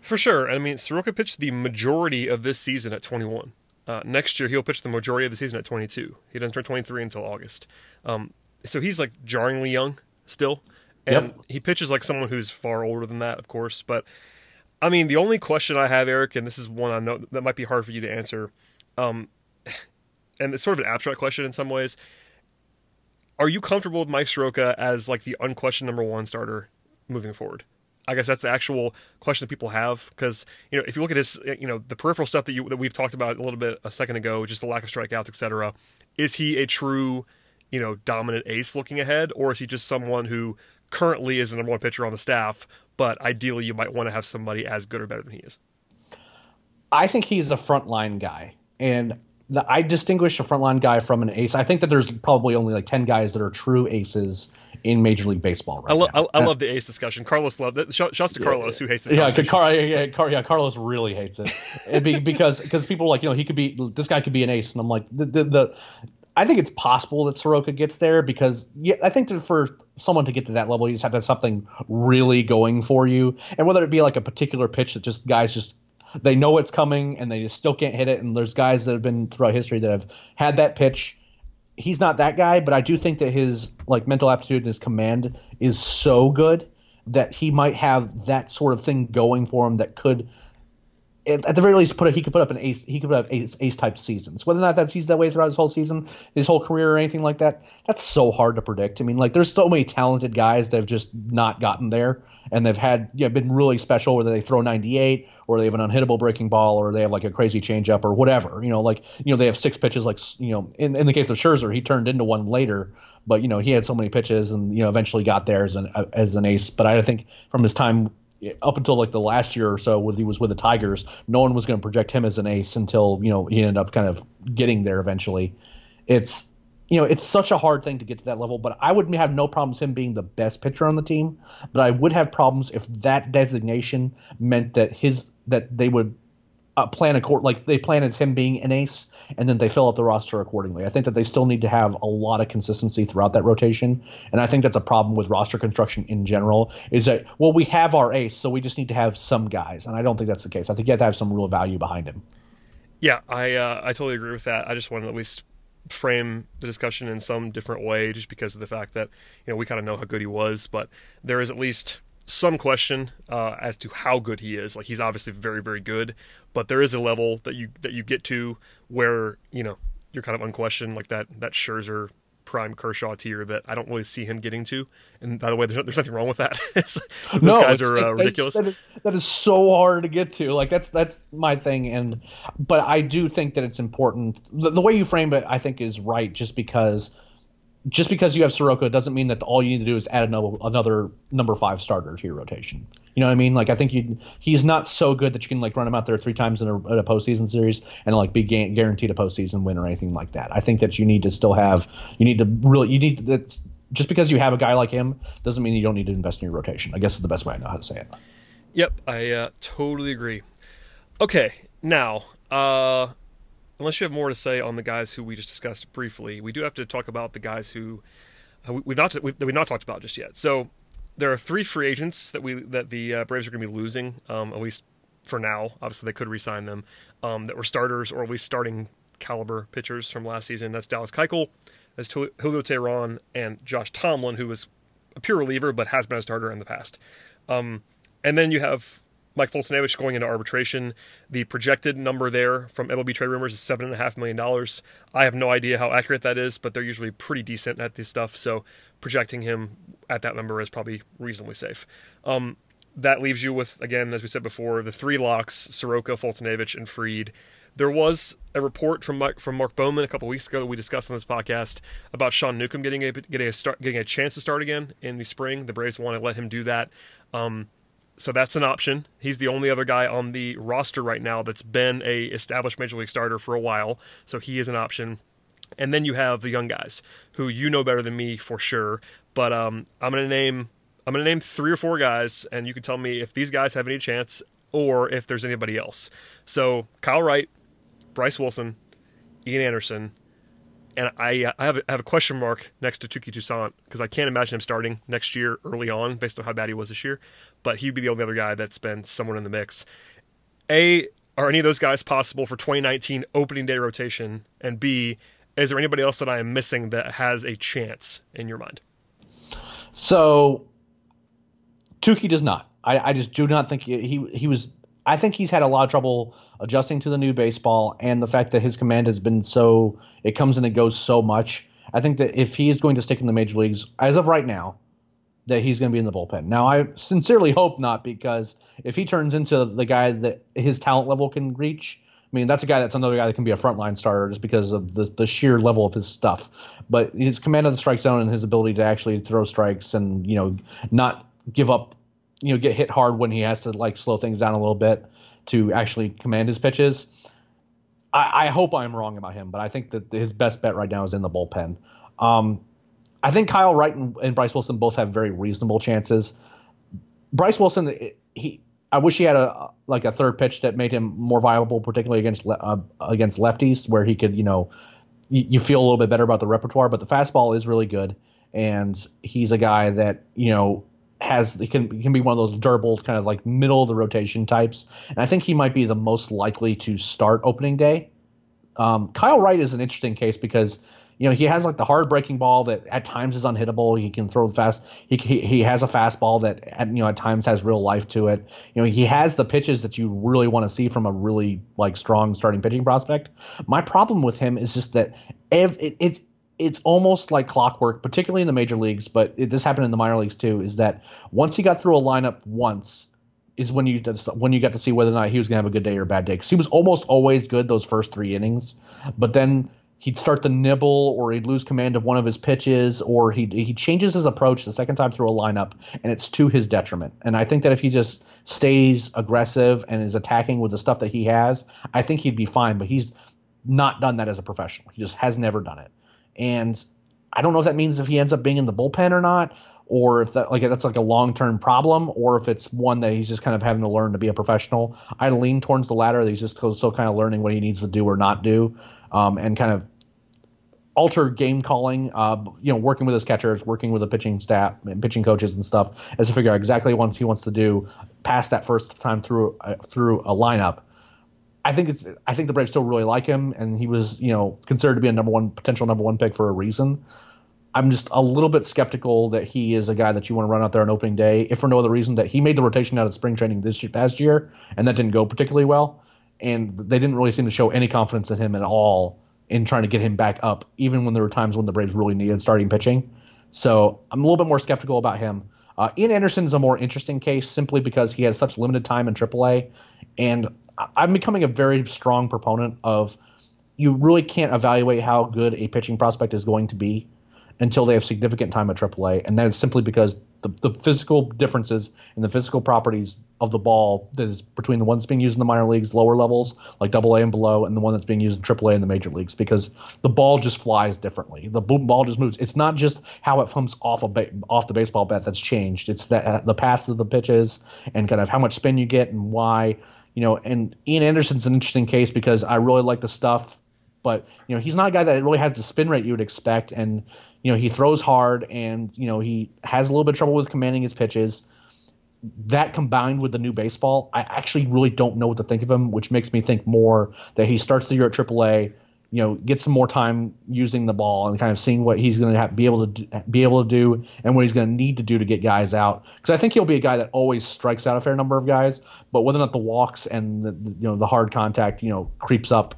For sure. I mean, Soroka pitched the majority of this season at 21. Uh, next year, he'll pitch the majority of the season at 22. He doesn't turn 23 until August. Um, so he's like jarringly young still. And yep. he pitches like someone who's far older than that, of course. But I mean, the only question I have, Eric, and this is one I know that might be hard for you to answer, um, and it's sort of an abstract question in some ways. Are you comfortable with Mike Soroka as like the unquestioned number one starter moving forward? I guess that's the actual question that people have because you know if you look at his you know the peripheral stuff that you that we've talked about a little bit a second ago, just the lack of strikeouts, etc. Is he a true you know dominant ace looking ahead, or is he just someone who currently is the number one pitcher on the staff, but ideally you might want to have somebody as good or better than he is?
I think he's a frontline guy, and the, I distinguish a frontline guy from an ace. I think that there's probably only like ten guys that are true aces in Major League Baseball right
I, lo-
I,
I, uh, love the ace discussion. Carlos loved it. Shouts to Carlos who hates it.
Yeah, Car- yeah, Car- yeah, Carlos really hates it be, because because people are like you know he could be this guy could be an ace, and I'm like the, the, the I think it's possible that Soroka gets there because yeah, I think that for someone to get to that level, you just have to have something really going for you, and whether it be like a particular pitch that just guys just they know it's coming and they just still can't hit it, and there's guys that have been throughout history that have had that pitch he's not that guy, but I do think that his like mental aptitude and his command is so good that he might have that sort of thing going for him that could at, the very least put a, he could put up an ace he could put up ace, ace type seasons. Whether or not that he's that way throughout his whole season his whole career or anything like that that's so hard to predict. I mean like there's so many talented guys that have just not gotten there and they've had you know, been really special whether they throw 98 or they have an unhittable breaking ball or they have like a crazy changeup or whatever you know like you know they have six pitches like you know in, in the case of Scherzer he turned into one later but you know he had so many pitches and you know eventually got there as an uh, as an ace but I think from his time eh, up until like the last year or so when he was with the Tigers no one was going to project him as an ace until you know he ended up kind of getting there eventually it's you know, it's such a hard thing to get to that level, but I would have no problems him being the best pitcher on the team. But I would have problems if that designation meant that his that they would uh, plan a court like they plan as him being an ace, and then they fill out the roster accordingly. I think that they still need to have a lot of consistency throughout that rotation, and I think that's a problem with roster construction in general. Is that well, we have our ace, so we just need to have some guys, and I don't think that's the case. I think you have to have some real value behind him.
Yeah, I uh, I totally agree with that. I just wanted to at least frame the discussion in some different way just because of the fact that you know we kind of know how good he was but there is at least some question uh, as to how good he is. Like he's obviously very, very good, but there is a level that you that you get to where you know you're kind of unquestioned, like that that Scherzer prime Kershaw tier that I don't really see him getting to. And by the way, there's, there's nothing wrong with that. Those
no,
guys are uh, ridiculous.
That is, that is so hard to get to. Like that's that's my thing. And but I do think that it's important. The, the way you frame it, I think, is right. Just because just because you have Soroka doesn't mean that all you need to do is add another, another number five starter to your rotation. You know what I mean? Like I think you he's not so good that you can like run him out there three times in a, in a postseason series and like be guaranteed a postseason win or anything like that. I think that you need to still have you need to really you need that just because you have a guy like him doesn't mean you don't need to invest in your rotation. I guess is the best way I know how to say it.
Yep, I uh, totally agree. Okay, now uh, unless you have more to say on the guys who we just discussed briefly, we do have to talk about the guys who uh, we've not we've, we've not talked about just yet. So there are three free agents that we that the uh, Braves are going to be losing, um, at least for now. Obviously, they could re-sign them um, that were starters or at least starting caliber pitchers from last season. That's Dallas Keuchel, that's Julio Teheran, and Josh Tomlin, who was a pure reliever but has been a starter in the past. Um, and then you have Mike Foltynewicz going into arbitration. The projected number there from MLB Trade Rumors is seven and a half million dollars. I have no idea how accurate that is, but they're usually pretty decent at this stuff. So projecting him at that number is probably reasonably safe. Um, that leaves you with again, as we said before, the three locks: Soroka, Foltynewicz, and Fried. There was a report from Mike, from Mark Bowman a couple weeks ago that we discussed on this podcast about Sean Newcomb getting a getting a start, getting a chance to start again in the spring. The Braves want to let him do that. Um, so that's an option. He's the only other guy on the roster right now that's been a established major league starter for a while, so he is an option. And then you have the young guys who you know better than me for sure. But um, I'm gonna name I'm gonna name three or four guys, and you can tell me if these guys have any chance or if there's anybody else. So Kyle Wright, Bryce Wilson, Ian Anderson, and I, uh, I have, a, I have a question mark next to Touki Toussaint because I can't imagine him starting next year early on based on how bad he was this year. But he'd be the only other guy that's been someone in the mix. A, are any of those guys possible for 2019 opening day rotation? And B, is there anybody else that I am missing that has a chance in your mind?
So, Touki does not. I, I just do not think he, he he was I think he's had a lot of trouble adjusting to the new baseball and the fact that his command has been so it comes and it goes so much. I think that if he is going to stick in the major leagues, as of right now, that he's going to be in the bullpen. Now, I sincerely hope not because if he turns into the guy that his talent level can reach, I mean, that's a guy that's another guy that can be a frontline starter just because of the, the sheer level of his stuff. But his command of the strike zone and his ability to actually throw strikes and, you know, not give up you know get hit hard when he has to like slow things down a little bit to actually command his pitches. I, I hope I'm wrong about him, but I think that his best bet right now is in the bullpen. Um, I think Kyle Wright and, and, Bryce Wilson both have very reasonable chances. Bryce Wilson, he I wish he had a like a third pitch that made him more viable, particularly against uh, against lefties, where he could you know you, you feel a little bit better about the repertoire. But the fastball is really good, and he's a guy that you know has he can can be one of those durable kind of like middle of the rotation types, and I think he might be the most likely to start opening day. Um, Kyle Wright is an interesting case because you know he has like the hard breaking ball that at times is unhittable. He can throw fast. He he, he has a fastball that at, you know at times has real life to it. You know he has the pitches that you really want to see from a really like strong starting pitching prospect. My problem with him is just that ev- it, it it's almost like clockwork, particularly in the major leagues, but it, this happened in the minor leagues too. Is that once he got through a lineup once, is when you when you got to see whether or not he was gonna have a good day or a bad day. Because he was almost always good those first three innings, but then he'd start to nibble, or he'd lose command of one of his pitches, or he he changes his approach the second time through a lineup, and it's to his detriment. And I think that if he just stays aggressive and is attacking with the stuff that he has, I think he'd be fine. But he's not done that as a professional. He just has never done it. And I don't know if that means if he ends up being in the bullpen or not, or if that like that's like a long term problem, or if it's one that he's just kind of having to learn to be a professional. I lean towards the latter. That he's just still kind of learning what he needs to do or not do, um, and kind of alter game calling. Uh, you know, working with his catchers, working with the pitching staff, and pitching coaches and stuff, as to figure out exactly what he wants to do past that first time through uh, through a lineup I think it's I think the Braves still really like him, and he was you know considered to be a number one potential number one pick for a reason. I'm just a little bit skeptical that he is a guy that you want to run out there on opening day, if for no other reason that he made the rotation out of spring training this year, past year, and that didn't go particularly well. And they didn't really seem to show any confidence in him at all in trying to get him back up, even when there were times when the Braves really needed starting pitching. So I'm a little bit more skeptical about him. Uh, Ian Anderson is a more interesting case simply because he has such limited time in AAA, and I'm becoming a very strong proponent of you really can't evaluate how good a pitching prospect is going to be until they have significant time at AAA, and that is simply because the, the physical differences and the physical properties of the ball that is between the ones being used in the minor leagues, lower levels like double A and below, and the one that's being used in triple A in the major leagues, because the ball just flies differently. The ball just moves. It's not just how it comes off a ba- off the baseball bat that's changed. It's that uh, the path of the pitches and kind of how much spin you get and why. You know, and Ian Anderson's an interesting case because I really like the stuff but you know he's not a guy that really has the spin rate you would expect and you know, he throws hard and, you know, he has a little bit of trouble with commanding his pitches. That combined with the new baseball, I actually really don't know what to think of him, which makes me think more that he starts the year at AAA, you know, get some more time using the ball and kind of seeing what he's going to be able to do, be able to do and what he's going to need to do to get guys out. Because I think he'll be a guy that always strikes out a fair number of guys, but whether or not the walks and the, you know the hard contact, you know, creeps up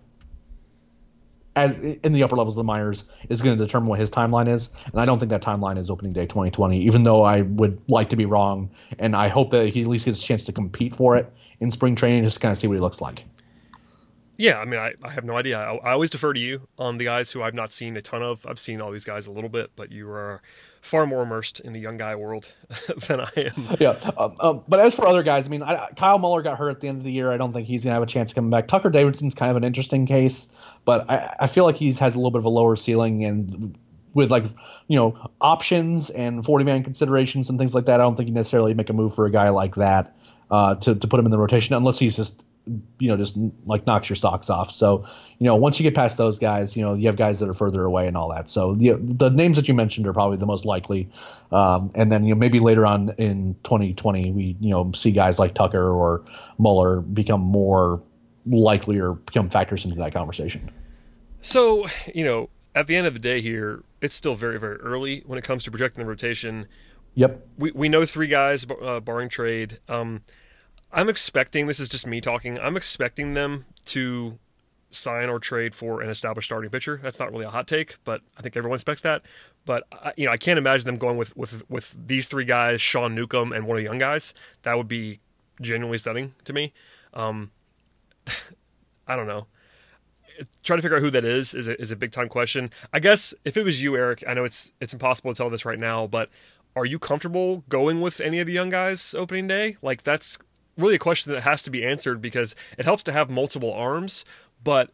as in the upper levels of the minors is going to determine what his timeline is, and I don't think that timeline is opening day 2020. Even though I would like to be wrong, and I hope that he at least gets a chance to compete for it in spring training, just to kind of see what he looks like.
Yeah, I mean, I, I have no idea. I, I, always defer to you on the guys who I've not seen a ton of. I've seen all these guys a little bit, but you are far more immersed in the young guy world than I am.
Yeah, um, um, but as for other guys, I mean, I, Kyle Muller got hurt at the end of the year. I don't think he's gonna have a chance to come back. Tucker Davidson's kind of an interesting case, but I, I feel like he's has a little bit of a lower ceiling and with like you know options and 40 man considerations and things like that. I don't think you necessarily make a move for a guy like that uh, to to put him in the rotation unless he's just you know just like knocks your socks off. So you know once you get past those guys, you know you have guys that are further away and all that. So the the names that you mentioned are probably the most likely. Um, and then you know maybe later on in 2020 we you know see guys like Tucker or Muller become more likely or become factors into that conversation.
So you know at the end of the day here, it's still very very early when it comes to projecting the rotation.
Yep.
We we know three guys uh, barring trade. Um, I'm expecting this is just me talking. I'm expecting them to sign or trade for an established starting pitcher. That's not really a hot take, but I think everyone expects that. But I, you know, I can't imagine them going with with with these three guys, Sean Newcomb and one of the young guys. That would be genuinely stunning to me. Um, I don't know. Trying to figure out who that is is a, is a big time question. I guess if it was you, Eric, I know it's it's impossible to tell this right now, but are you comfortable going with any of the young guys opening day? Like that's really a question that has to be answered because it helps to have multiple arms, but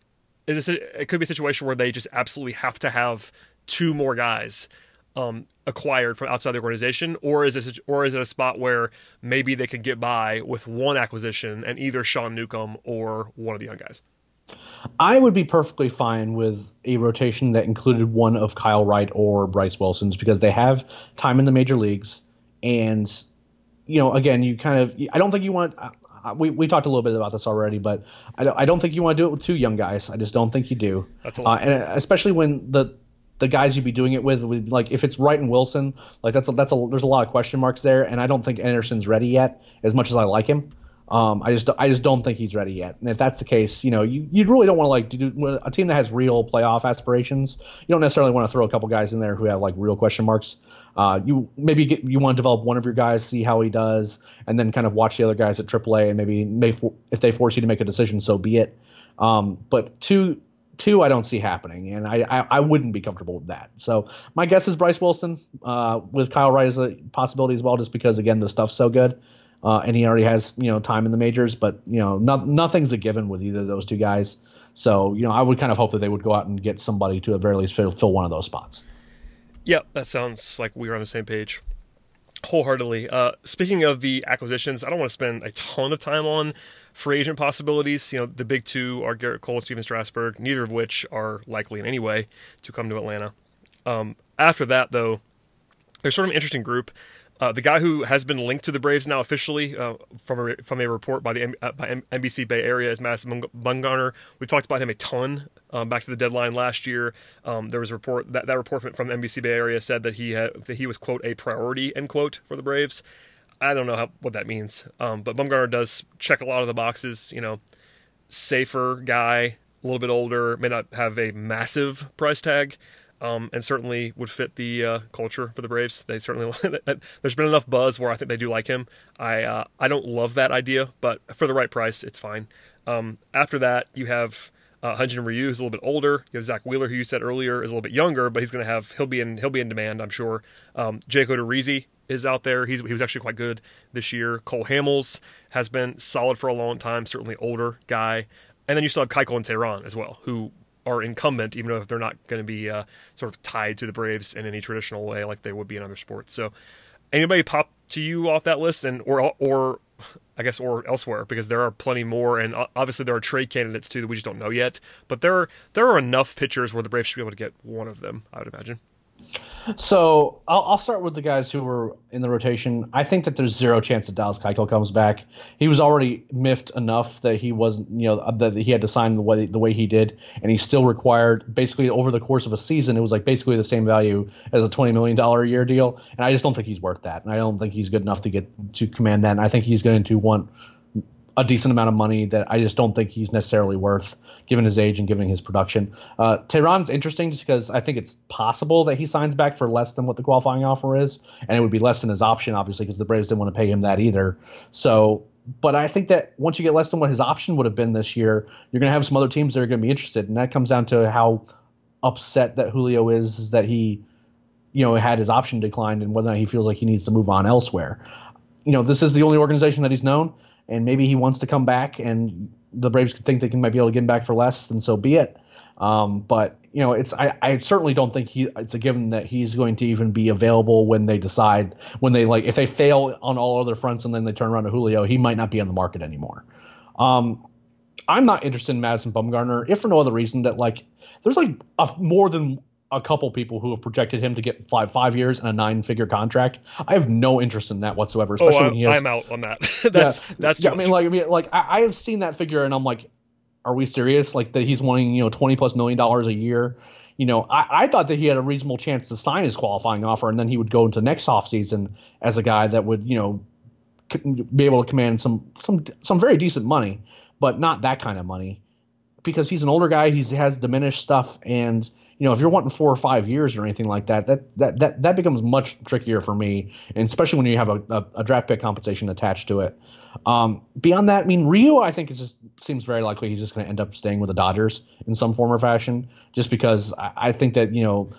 it could be a situation where they just absolutely have to have two more guys um, acquired from outside the organization, or is it or is it a spot where maybe they could get by with one acquisition and either Sean Newcomb or one of the young guys?
I would be perfectly fine with a rotation that included one of Kyle Wright or Bryce Wilson's because they have time in the major leagues and you know, again, you kind of, I don't think you want. Uh, we, we talked a little bit about this already, but I don't, I don't think you want to do it with two young guys. I just don't think you do.
That's a lot.
Uh, and especially when the the guys you'd be doing it with, with like if it's Wright and Wilson, like that's a, that's a there's a lot of question marks there, and I don't think Anderson's ready yet. As much as I like him, um, I just I just don't think he's ready yet. And if that's the case, you know, you, you really don't want to like do a team that has real playoff aspirations. You don't necessarily want to throw a couple guys in there who have like real question marks. Uh, you maybe get, you want to develop one of your guys, see how he does, and then kind of watch the other guys at AAA, and maybe, maybe if they force you to make a decision, so be it. Um, but two, two, I don't see happening, and I, I, I wouldn't be comfortable with that. So my guess is Bryce Wilson uh, with Kyle Wright as a possibility as well, just because again the stuff's so good. Uh, and he already has you know time in the majors, but you know no, nothing's a given with either of those two guys. So you know I would kind of hope that they would go out and get somebody to at very least fill, fill one of those spots.
Yep, that sounds like we are on the same page wholeheartedly. Uh, speaking of the acquisitions, I don't want to spend a ton of time on free agent possibilities. You know, the big two are Gerrit Cole and Stephen Strasburg, neither of which are likely in any way to come to Atlanta. Um, after that, though, there's sort of an interesting group. Uh, the guy who has been linked to the Braves now officially uh, from a from a report by the uh, by NBC Bay Area is Madison Bumgarner. We talked about him a ton um, back to the deadline last year. Um, there was a report that that report from NBC Bay Area said that he had that he was quote a priority end quote for the Braves. I don't know how, what that means, um, but Bumgarner does check a lot of the boxes. You know, safer guy, a little bit older, may not have a massive price tag um, and certainly would fit the uh, culture for the Braves. They certainly there's been enough buzz where I think they do like him. I uh, I don't love that idea, but for the right price, it's fine. Um, after that, you have uh, Hyun-Jin Ryu, who's a little bit older. You have Zack Wheeler, who you said earlier is a little bit younger, but he's going to have he'll be in he'll be in demand, I'm sure. Um, Jake Odorizzi is out there. He's he was actually quite good this year. Cole Hamels has been solid for a long time, certainly older guy. And then you still have Keuchel and Teheran as well, who are incumbent, even if they're not going to be uh, sort of tied to the Braves in any traditional way like they would be in other sports. So, anybody pop to you off that list, and or or I guess or elsewhere because there are plenty more, and obviously there are trade candidates too that we just don't know yet. But there are, there are enough pitchers where the Braves should be able to get one of them. I would imagine.
So I'll, I'll, start with the guys who were in the rotation. I think that there's zero chance that Dallas Keuchel comes back. He was already miffed enough that he wasn't, you know, that he had to sign the way the way he did, and he still required basically over the course of a season, it was like basically the same value as a twenty million dollar a year deal. And I just don't think he's worth that, and I don't think he's good enough to get to command that. And I think he's going to want a decent amount of money that I just don't think he's necessarily worth given his age and given his production. Uh, Teheran's interesting just because I think it's possible that he signs back for less than what the qualifying offer is, and it would be less than his option, obviously, because the Braves didn't want to pay him that either. So, but I think that once you get less than what his option would have been this year, you're going to have some other teams that are going to be interested, and that comes down to how upset that Julio is that he, you know, had his option declined and whether or not he feels like he needs to move on elsewhere. You know, this is the only organization that he's known and maybe he wants to come back, and the Braves think they can might be able to get him back for less, then so be it. Um, but you know, it's I, I certainly don't think he it's a given that he's going to even be available when they decide when they like if they fail on all other fronts and then they turn around to Julio, he might not be on the market anymore. Um, I'm not interested in Madison Bumgarner if for no other reason that like there's like a, more than a couple people who have projected him to get five five years and a nine figure contract. I have no interest in that whatsoever.
Oh, especially oh, when he has, I'm out on that. that's yeah, that's
yeah, I mean, like I mean, like I, I, have seen that figure and I'm like, are we serious? Like that he's wanting you know twenty plus million dollars a year. You know, I, I thought that he had a reasonable chance to sign his qualifying offer and then he would go into next offseason as a guy that would you know be able to command some some some very decent money, but not that kind of money because he's an older guy. He has diminished stuff and you know, if you're wanting four or five years or anything like that, that that that, that becomes much trickier for me, and especially when you have a, a, a draft pick compensation attached to it. Um, beyond that, I mean, Ryu, I think it just seems very likely he's just going to end up staying with the Dodgers in some form or fashion, just because I, I think that you know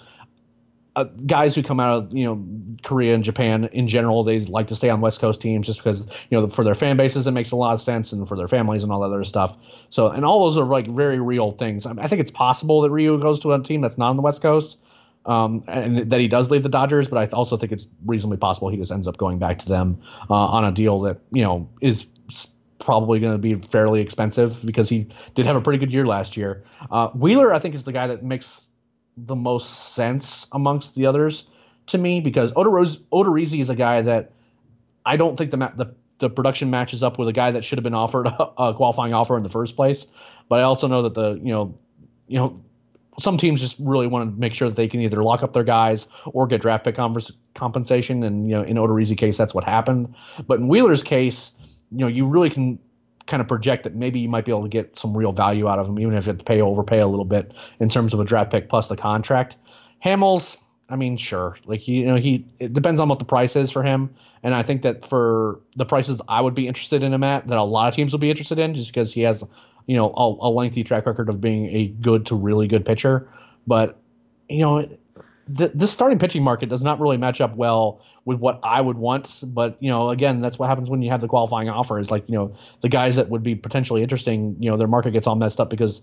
uh, guys who come out of you know Korea and Japan in general, they like to stay on West Coast teams just because you know for their fan bases it makes a lot of sense, and for their families and all that other stuff. So, and all those are like very real things. I, mean, I think it's possible that Ryu goes to a team that's not on the West Coast, um, and that he does leave the Dodgers. But I also think it's reasonably possible he just ends up going back to them uh, on a deal that you know is probably going to be fairly expensive because he did have a pretty good year last year. Uh, Wheeler, I think, is the guy that makes the most sense amongst the others to me because Odorizzi is a guy that I don't think the, the the production matches up with a guy that should have been offered a, qualifying offer in the first place. But I also know that the you know you know some teams just really want to make sure that they can either lock up their guys or get draft pick compensation. And you know in Odorizzi case that's what happened. But in Wheeler's case, you know you really can kind of project that maybe you might be able to get some real value out of him, even if to pay overpay a little bit in terms of a draft pick plus the contract. Hamels, I mean, sure, like you know, he it depends on what the price is for him, and I think that for the prices I would be interested in him at, that a lot of teams will be interested in, just because he has, you know, a, a lengthy track record of being a good to really good pitcher, but you know the, the starting pitching market does not really match up well with what I would want. But you know, again, that's what happens when you have the qualifying offer. Is like you know the guys that would be potentially interesting. You know, their market gets all messed up because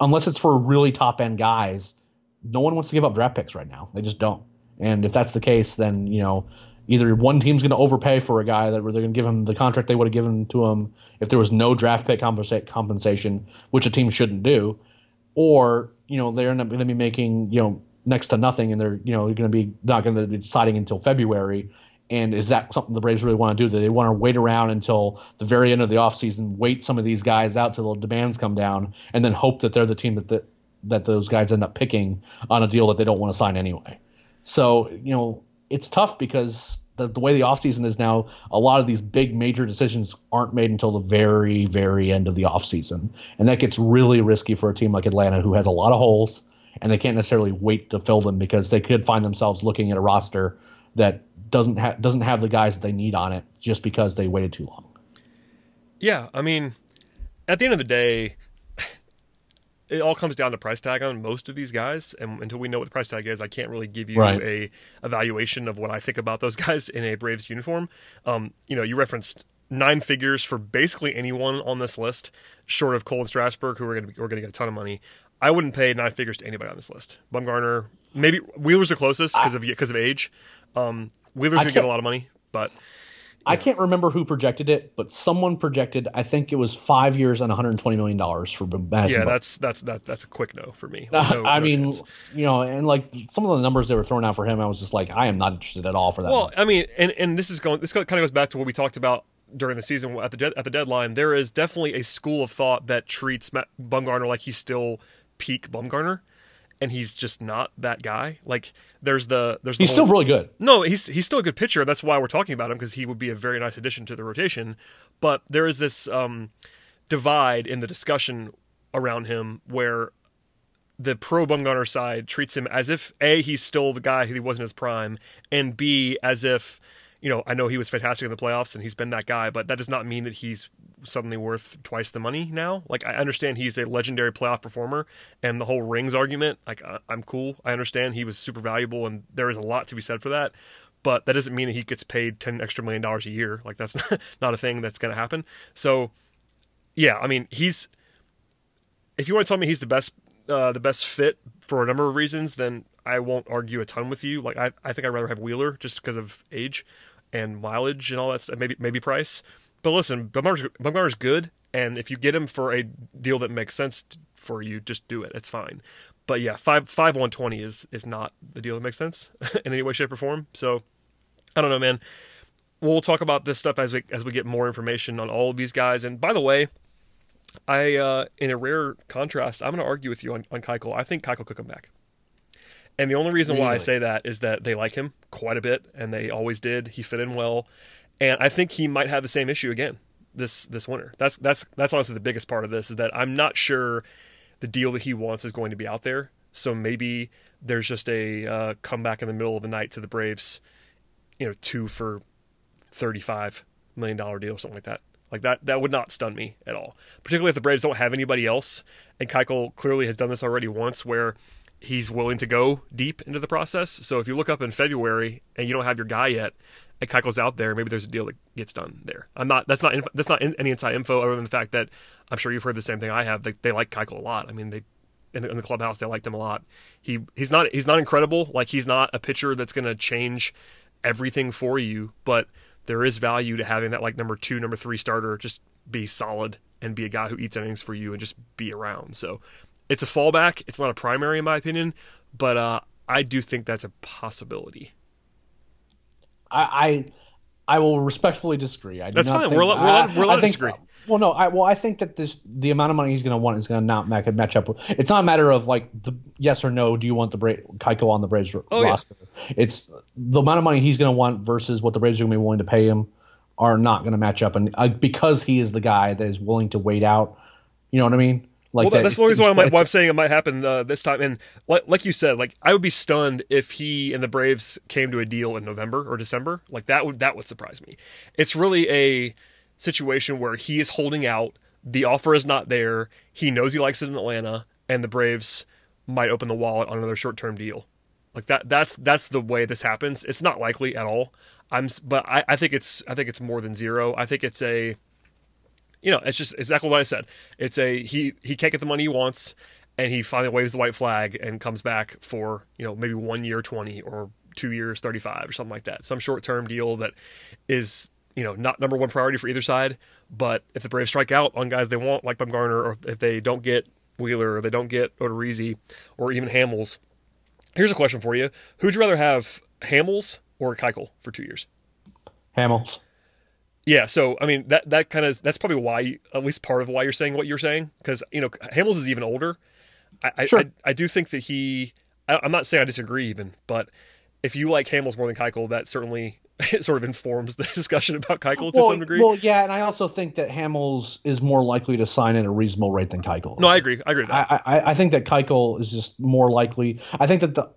unless it's for really top end guys, no one wants to give up draft picks right now. They just don't. And if that's the case, then you know either one team's going to overpay for a guy that they're going to give him the contract they would have given to him if there was no draft pick compensa- compensation, which a team shouldn't do, or you know they're going to be making you know next to nothing, and they're you know going to be not going to be deciding until February, And is that something the Braves really want to do? Do they want to wait around until the very end of the offseason, wait some of these guys out till the demands come down, and then hope that they're the team that the, that those guys end up picking on a deal that they don't want to sign anyway? So you know it's tough because the, the way the offseason is now, a lot of these big major decisions aren't made until the very, very end of the offseason. And that gets really risky for a team like Atlanta who has a lot of holes and they can't necessarily wait to fill them because they could find themselves looking at a roster that doesn't have doesn't have the guys that they need on it just because they waited too long.
Yeah, I mean, at the end of the day, it all comes down to price tag on most of these guys, and until we know what the price tag is, I can't really give you
Right.
a evaluation of what I think about those guys in a Braves uniform. Um, you know, you referenced nine figures for basically anyone on this list, short of Cole and Strasburg, who are going to are going to get a ton of money. I wouldn't pay nine figures to anybody on this list. Bumgarner, maybe Wheeler's the closest because of because of age. Um, Wheeler's going to get a lot of money, but
I can't remember who projected it, but someone projected. I think it was five years and 120 million dollars for Madison.
yeah,
Bumgarner.
that's that's that, that's a quick no for me. No-
I
no
mean,
chance.
you know, and like some of the numbers they were throwing out for him, I was just like, I am not interested at all for that.
Well, I mean, and and this is going. This kind of goes back to what we talked about during the season at the at the deadline. There is definitely a school of thought that treats Bumgarner like he's still peak Bumgarner, and he's just not that guy. Like there's the there's the
he's
whole-
still really good.
no, he's he's still a good pitcher. That's why we're talking about him because he would be a very nice addition to the rotation. But there is this um, divide in the discussion around him where the pro Bumgarner side treats him as if a he's still the guy who he was in his prime, and b as if you know I know he was fantastic in the playoffs and he's been that guy, but that does not mean that he's suddenly worth twice the money now. Like I understand he's a legendary playoff performer, and the whole rings argument, like I, I'm cool. I understand he was super valuable, and there is a lot to be said for that. But that doesn't mean that he gets paid ten extra million dollars a year. Like that's not a thing that's going to happen. So, yeah, I mean he's if you want to tell me he's the best uh, the best fit for a number of reasons, then I won't argue a ton with you. Like I, I think I'd rather have Wheeler just because of age and mileage and all that stuff. Maybe maybe price. But listen, Bumgarner's, good, and if you get him for a deal that makes sense for you, just do it. It's fine. But yeah, five five one twenty is is not the deal that makes sense in any way, shape, or form. So I don't know, man. We'll talk about this stuff as we as we get more information on all of these guys. And by the way, I, uh, in a rare contrast, I'm going to argue with you on, on Keuchel. I think Keuchel could come back. And the only reason why I say that is that they like him quite a bit, and they always did. He fit in well, and I think he might have the same issue again this this winter. That's that's that's honestly the biggest part of this is that I'm not sure the deal that he wants is going to be out there. So maybe there's just a uh, comeback in the middle of the night to the Braves, you know, two for thirty-five million dollar deal, or something like that. Like that, that would not stun me at all. Particularly if the Braves don't have anybody else, and Keuchel clearly has done this already once, where he's willing to go deep into the process. So if you look up in February and you don't have your guy yet, and Keuchel's out there, maybe there's a deal that gets done there. I'm not. That's not. That's not any inside info other than the fact that I'm sure you've heard the same thing I have. They, they like Keuchel a lot. I mean, they in the, in the clubhouse they liked him a lot. He he's not he's not incredible. Like he's not a pitcher that's going to change everything for you, but there is value to having that like number two, number three starter just be solid and be a guy who eats innings for you and just be around. So it's a fallback. It's not a primary in my opinion, but uh, I do think that's a possibility.
I, I I will respectfully disagree. I do
That's
not
fine.
think-
We're allo- we're allowed- we're allowed to disagree.
Well, no, I well I think that this the amount of money he's going to want is going to not match, match up. It's not a matter of like the yes or no. Do you want the Bra- Keuchel on the Braves
Oh, yeah.
roster? It's the amount of money he's going to want versus what the Braves are going to be willing to pay him are not going to match up, and uh, because he is the guy that is willing to wait out. You know what I mean? Like
well, that, that's the reason why, why I'm saying it might happen uh, this time. And like, like you said, like I would be stunned if he and the Braves came to a deal in November or December. Like that would that would surprise me. It's really a situation where he is holding out. The offer is not there. He knows he likes it in Atlanta, and the Braves might open the wallet on another short term deal. Like that. That's that's the way this happens. It's not likely at all. I'm, but I, I think it's I think it's more than zero. I think it's a you know, it's just exactly what I said. It's a he he can't get the money he wants, and he finally waves the white flag and comes back for you know maybe one year twenty or two years thirty five or something like that. Some short term deal that is you know not number one priority for either side. But if the Braves strike out on guys they want like Bumgarner, or if they don't get Wheeler, or they don't get Odorizzi, or even Hamels, here's a question for you: Who'd you rather have, Hamels or Keuchel for two years?
Hamels.
Yeah, so I mean that that kind of that's probably why at least part of why you're saying what you're saying because you know Hamels is even older. I
Sure.
I, I do think that he. I, I'm not saying I disagree even, but if you like Hamels more than Keuchel, that certainly sort of informs the discussion about Keuchel to
well,
some degree.
well, yeah, and I also think that Hamels is more likely to sign at a reasonable rate than Keuchel.
no, I agree. I agree.
I, I, I think that Keuchel is just more likely. I think that the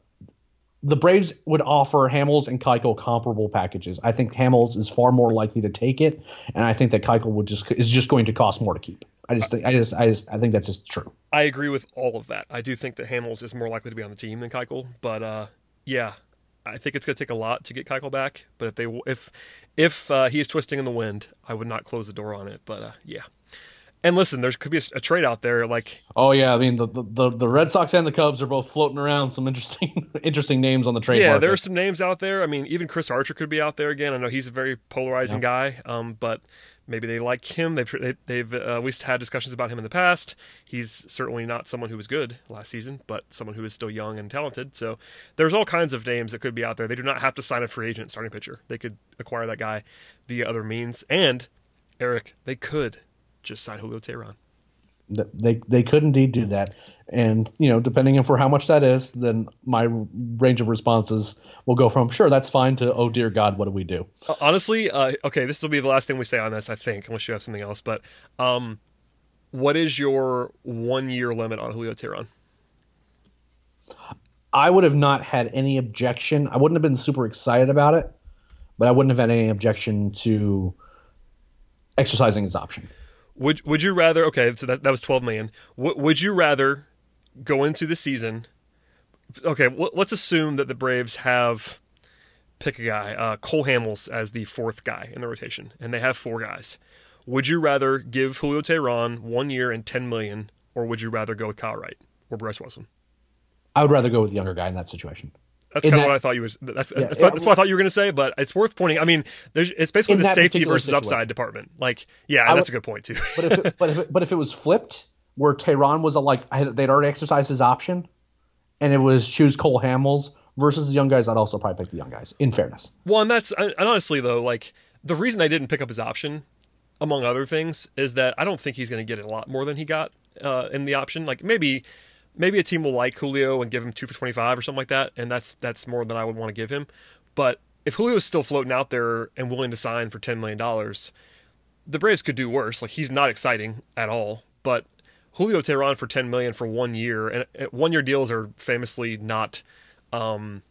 the Braves would offer Hamels and Keuchel comparable packages. I think Hamels is far more likely to take it, and I think that Keuchel would just is just going to cost more to keep. I just think I just I just I think that's just true.
I agree with all of that. I do think that Hamels is more likely to be on the team than Keuchel, but uh, yeah, I think it's going to take a lot to get Keuchel back. But if they if if uh, he is twisting in the wind, I would not close the door on it. But uh, yeah, and listen, there could be a, a trade out there. Like
Oh yeah, I mean the, the the Red Sox and the Cubs are both floating around some interesting interesting names on the trade
yeah,
market.
there are some names out there. I mean, even Chris Archer could be out there again. I know he's a very polarizing guy, um, but maybe they like him. They've they, they've uh, at least had discussions about him in the past. He's certainly not someone who was good last season, but someone who is still young and talented. So there's all kinds of names that could be out there. They do not have to sign a free agent starting pitcher. They could acquire that guy via other means. And Eric, they could just sign Julio Teheran.
Th- They they could indeed do that, and you know, depending on for how much that is, then my range of responses will go from sure that's fine to oh dear God, what do we do?
Uh, Honestly, uh, okay, this will be the last thing we say on this, I think, unless you have something else. But um, what is your one year limit on Julio Teheran?
I would have not had any objection. I wouldn't have been super excited about it, but I wouldn't have had any objection to exercising his option.
Would Would you rather? Okay, so that that was twelve million. W- would you rather go into the season? Okay, w- let's assume that the Braves have pick a guy, uh, Cole Hamels as the fourth guy in the rotation, and they have four guys. Would you rather give Julio Teheran one year and ten million, or would you rather go with Kyle Wright or Bryce Wilson?
I would rather go with the younger guy in that situation.
That's
In
kind of
that-
what I thought you was. That's,
Yeah,
that's, what, that's what I thought you were going to say, but it's worth pointing. I mean, there's, it's basically the safety versus
situation.
upside department. Like, yeah,
I
that's
would-
a good point too.
But if it, but if it, but if it was flipped, where Teheran was a, like had- they'd already exercised his option, and it was choose Cole Hamels versus the young guys, I'd also probably pick the young guys. In fairness,
Well, and that's and honestly though, like the reason I didn't pick up his option, among other things, is that I don't think he's going to get a lot more than he got uh, in the option. Like maybe, maybe a team will like Julio and give him two for twenty five or something like that, and that's that's more than I would want to give him. But if Julio's still floating out there and willing to sign for ten million dollars, the Braves could do worse. Like he's not exciting at all, but Julio Teheran for ten million for one year, and one year deals are famously not um,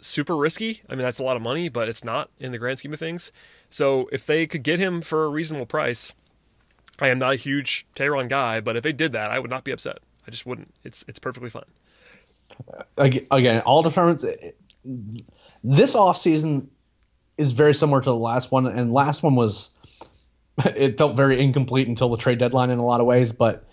super risky. I mean, that's a lot of money, but it's not in the grand scheme of things. So if they could get him for a reasonable price, I am not a huge Teheran guy, but if they did that, I would not be upset. I just wouldn't. It's it's perfectly fine.
Again, all determines. Eh, this offseason is very similar to the last one, and last one was it felt very incomplete until the trade deadline in a lot of ways, but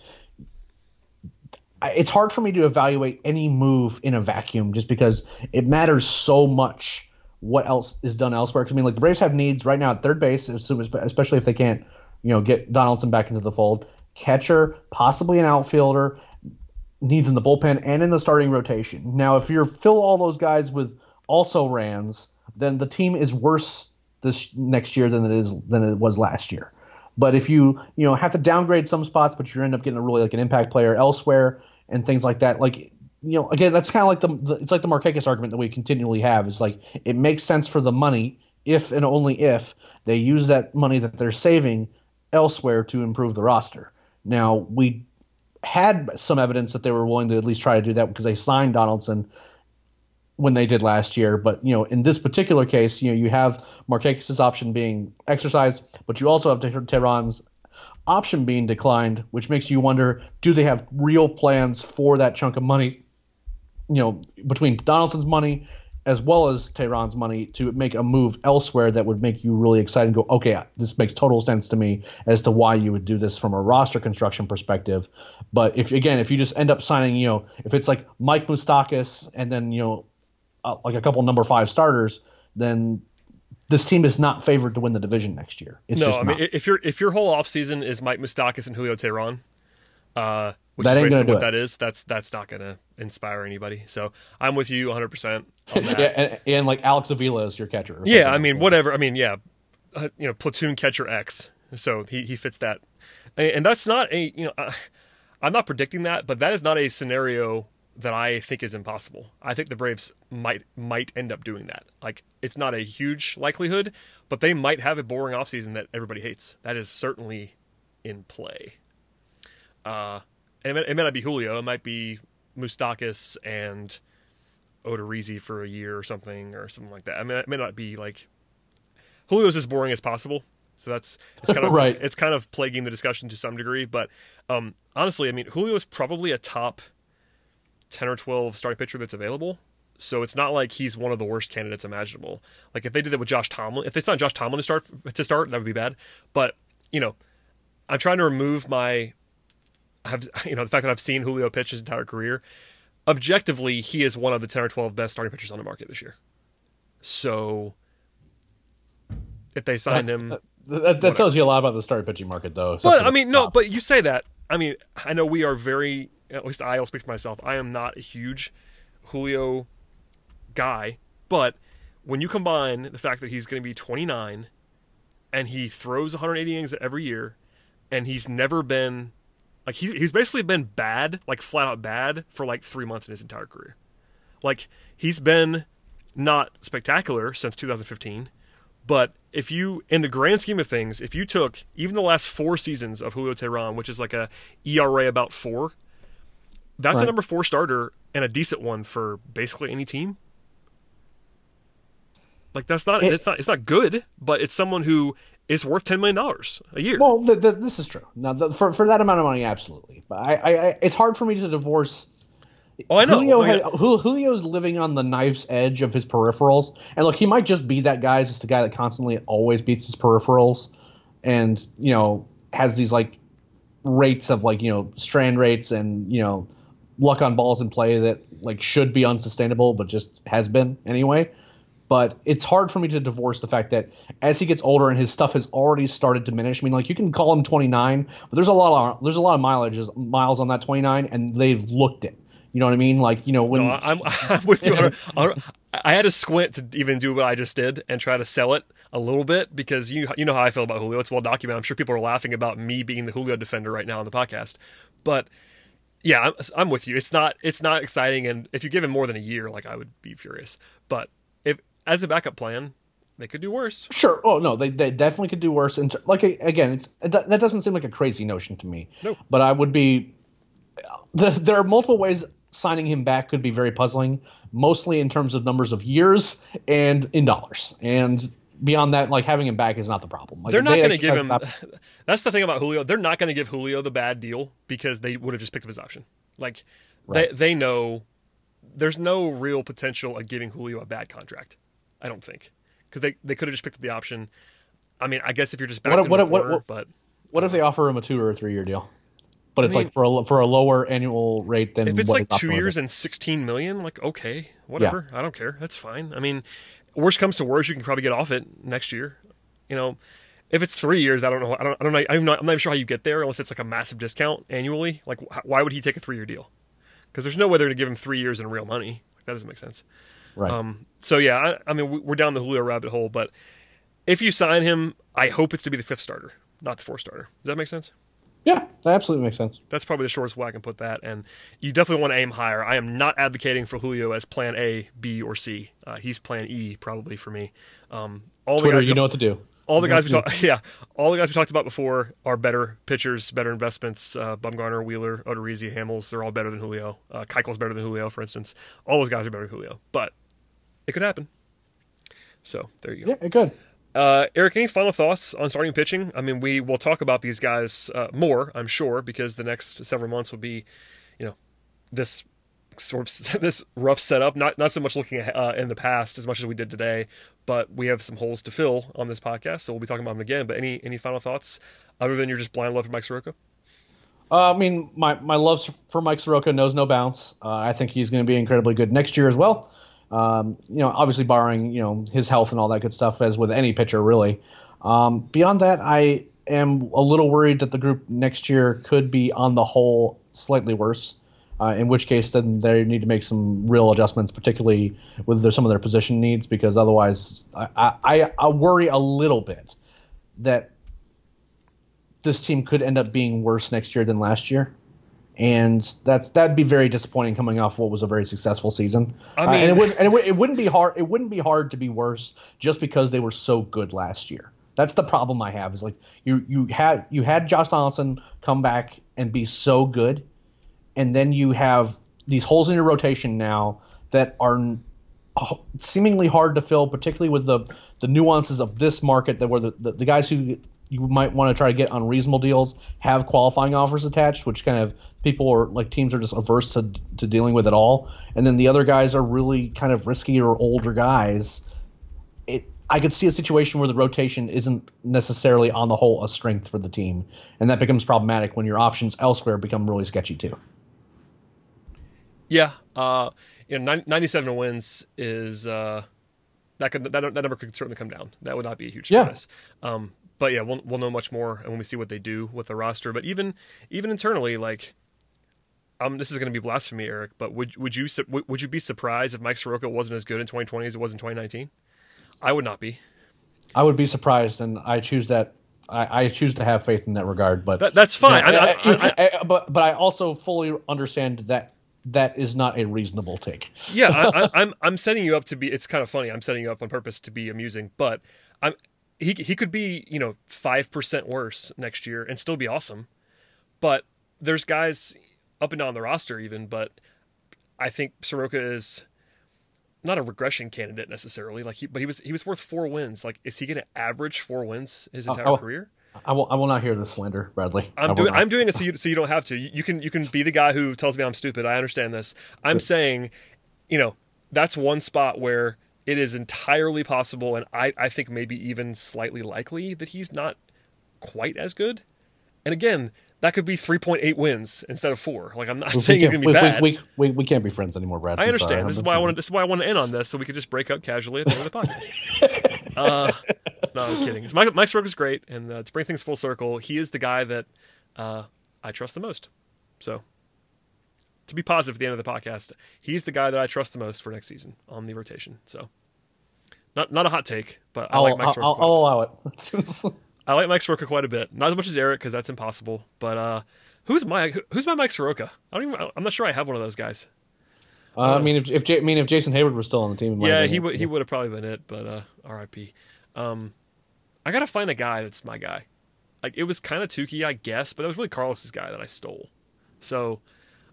it's hard for me to evaluate any move in a vacuum just because it matters so much what else is done elsewhere. 'Cause, I mean, like the Braves have needs right now at third base, especially if they can't, you know, get Donaldson back into the fold. Catcher, possibly an outfielder, needs in the bullpen and in the starting rotation. Now, if you fill all those guys with also Rans, then the team is worse this next year than it is than it was last year. But if you you know have to downgrade some spots, but you end up getting a really like an impact player elsewhere and things like that, like you know again that's kind of like the, the it's like the Markakis argument that we continually have. It's like it makes sense for the money if and only if they use that money that they're saving elsewhere to improve the roster. Now we had some evidence that they were willing to at least try to do that because they signed Donaldson when they did last year. But you know, in this particular case, you know, you have Markakis's option being exercised, but you also have Teheran's option being declined, which makes you wonder: Do they have real plans for that chunk of money? You know, between Donaldson's money as well as Teheran's money to make a move elsewhere that would make you really excited and go, okay, this makes total sense to me as to why you would do this from a roster construction perspective. But if again, if you just end up signing, you know, if it's like Mike Moustakas and then you know, uh, like a couple number five starters, then this team is not favored to win the division next year. It's
no, I mean
not.
if your if your whole offseason is Mike Moustakas and Julio Teheran, uh, which
That
is
gonna
basically
do
what
it.
that is, that's that's not going to inspire anybody. So I'm with you 100 percent on that.
yeah, and, and like Alex Avila is your catcher.
Yeah, I mean, whatever. I mean, yeah, uh, you know platoon catcher X, so he he fits that, and, and that's not a you know. Uh, I'm not predicting that, but that is not a scenario that I think is impossible. I think the Braves might might end up doing that. Like it's not a huge likelihood, but they might have a boring offseason that everybody hates. That is certainly in play. Uh, and it, may, it may not be Julio. It might be Moustakas and Odorizzi for a year or something or something like that. I mean, it may not be like Julio's as boring as possible. So that's it's kind of
Right.
it's, it's kind of plaguing the discussion to some degree. But um, honestly, I mean, Julio is probably a top ten or twelve starting pitcher that's available. So it's not like he's one of the worst candidates imaginable. Like if they did that with Josh Tomlin, if they signed Josh Tomlin to start to start, that would be bad. But you know, I'm trying to remove my, have you know, the fact that I've seen Julio pitch his entire career. Objectively, he is one of the ten or twelve best starting pitchers on the market this year. So if they signed him,
That, that, that tells you a lot about the starting pitching market, though.
but I mean, no, but you say that. I mean, I know we are very. At least I will speak for myself. I am not a huge Julio guy, but when you combine the fact that he's going to be 29 and he throws 180 innings every year, and he's never been like he's he's basically been bad, like flat out bad, for like three months in his entire career. Like he's been not spectacular since 2015. But if you, in the grand scheme of things, if you took even the last four seasons of Julio Teheran, which is like a ERA about four, that's a number four starter and a decent one for basically any team. Like that's not
It-
it's not it's not good, but it's someone who is worth ten million dollars a year.
Well, th- th- this is true. Now, the, for for that amount of money, absolutely. But I, I, I, it's hard for me to divorce.
oh, I know.
Julio,
mean,
had, Jul- Julio's living on the knife's edge of his peripherals, and look, he might just be that guy, just the guy that constantly always beats his peripherals, and you know has these like rates of like you know strand rates and you know luck on balls in play that like should be unsustainable, but just has been anyway. But it's hard for me to divorce the fact that as he gets older and his stuff has already started to diminish. I mean, like you can call him 29, but there's a lot of there's a lot of miles on that 29, and they've looked it. You know what I mean? Like you know when
No, I'm, I'm with you. I had to squint to even do what I just did and try to sell it a little bit because you you know how I feel about Julio. It's well documented. I'm sure people are laughing about me being the Julio defender right now on the podcast, but yeah, I'm, I'm with you. It's not it's not exciting, and if you give him more than a year, like I would be furious. But as a backup plan, they could do worse.
Sure. Oh no, they, they definitely could do worse. And like again, it's that doesn't seem like a crazy notion to me.
No.
But I would be. There are multiple ways signing him back could be very puzzling. Mostly in terms of numbers of years and in dollars. And beyond that, like having him back is not the problem. Like,
They're not
they
going to give him.
that-
That's the thing about Julio. They're not going to give Julio the bad deal because they would have just picked up his option. Like
Right.
they they know there's no real potential of giving Julio a bad contract. I don't think because they they could have just picked up the option. I mean, I guess if you're just back
What- what- what- what-
but
What if they uh-huh. offer him a two or a three year deal? But it's
mean-
like for a for a lower annual rate than
if it's like two years and 16 million, like okay, whatever, I don't care. That's fine. I mean, worst comes to worst, you can probably get off it next year. You know, if it's three years, I don't know. I don't. I don't know. I'm not. I'm not even sure how you get there unless it's like a massive discount annually. Like, wh- why would he take a three year deal? Because there's no way they're going to give him three years in real money. Like, that doesn't make sense.
Right.
Um, so yeah, I, I mean, we- we're down the Julio rabbit hole, but if you sign him, I hope it's to be the fifth starter, not the fourth starter. Does that make sense?
yeah, that absolutely makes sense.
That's probably the shortest way I can put that. And you definitely want to aim higher. I am not advocating for Julio as plan A, B, or C. Uh, he's plan E probably for me. Um, all the guys,
you know what to do.
all the guys we talked, yeah, all the guys we talked about before are better pitchers, better investments. Uh, Bumgarner, Wheeler, Odorizzi, Hamels, they're all better than Julio. Uh, Keuchel's better than Julio, for instance. All those guys are better than Julio, but it could happen. So there you go.
Yeah, good.
Uh, Eric, any final thoughts on starting pitching? I mean, we will talk about these guys uh, more, I'm sure, because the next several months will be, you know, this sort of this rough setup. Not not so much looking at, uh, in the past as much as we did today, but we have some holes to fill on this podcast, so we'll be talking about them again. But any any final thoughts other than your just blind love for Mike Soroka?
Uh, I mean, my my love for Mike Soroka knows no bounds. Uh, I think he's going to be incredibly good next year as well. Um, you know, obviously barring you know his health and all that good stuff, as with any pitcher, really. Um, beyond that, I am a little worried that the group next year could be, on the whole, slightly worse. Uh, in which case, then they need to make some real adjustments, particularly with their, some of their position needs, because otherwise, I, I, I worry a little bit that this team could end up being worse next year than last year. And that's that'd be very disappointing coming off what was a very successful season.
I
Uh, and it
mean-
would and it, would, it wouldn't be hard. It wouldn't be hard to be worse just because they were so good last year. That's the problem I have. Is like you you had you had Josh Donaldson come back and be so good, and then you have these holes in your rotation now that are seemingly hard to fill, particularly with the the nuances of this market that were the, the, the guys who you might want to try to get on reasonable deals have qualifying offers attached, which kind of people or like teams are just averse to to dealing with at all, and then the other guys are really kind of risky or older guys. It I could see a situation where the rotation isn't necessarily on the whole a strength for the team, and that becomes problematic when your options elsewhere become really sketchy too.
Yeah, uh, you know, 97 wins is uh, that could that, that number could certainly come down. That would not be a huge
Yeah.
surprise. Um, but yeah, we'll we'll know much more and when we see what they do with the roster. But even even internally, like, um, this is going to be blasphemy, Eric. But would would you would you be surprised if Mike Soroka wasn't as good in 2020 as it was in 2019? I would not be.
I would be surprised, and I choose that. I, I choose to have faith in that regard, but
That, that's fine. I, I, I, I,
I- but but I also fully understand that that is not a reasonable take.
yeah, I, I, I'm I'm setting you up to be. It's kind of funny. I'm setting you up on purpose to be amusing, but I'm he he could be you know five percent worse next year and still be awesome. But there's guys up and down the roster even, but I think Soroka is not a regression candidate necessarily. Like he, but he was he was worth four wins. Like is he going to average four wins his entire career?
I will I will not hear the slander, Bradley.
I'm doing
not.
I'm doing it so you so you don't have to. You, you can you can be the guy who tells me I'm stupid. I understand this. I'm saying, you know, that's one spot where it is entirely possible and I, I think maybe even slightly likely that he's not quite as good. And again, that could be 3.8 wins instead of 4. Like I'm not
We
saying he's going to be
we,
bad.
We, we, we, can't be friends anymore, Brad.
I understand.
sorry.
This is why I wanted. This is why I want to end on this, so we could just break up casually at the end of the podcast. uh, no, I'm kidding. It's Mike, Mike Soroka's great, and uh, to bring things full circle, he is the guy that uh, I trust the most. So, to be positive at the end of the podcast, he's the guy that I trust the most for next season on the rotation. So, not not a hot take, but I
I'll,
like Mike
I'll,
Soroka.
I'll, I'll allow it.
I like Mike Soroka quite a bit. Not as much as Eric because that's impossible. But uh, who's my who's my Mike Soroka? I don't even. I'm not sure I have one of those guys.
Uh, I mean, if, if J- I mean if Jason Heyward was still on the team,
Yeah, he would he would have probably been it, but uh, R.I.P. Um, I gotta find a guy that's my guy. Like it was kind of Touki, I guess, but it was really Carlos's guy that I stole. So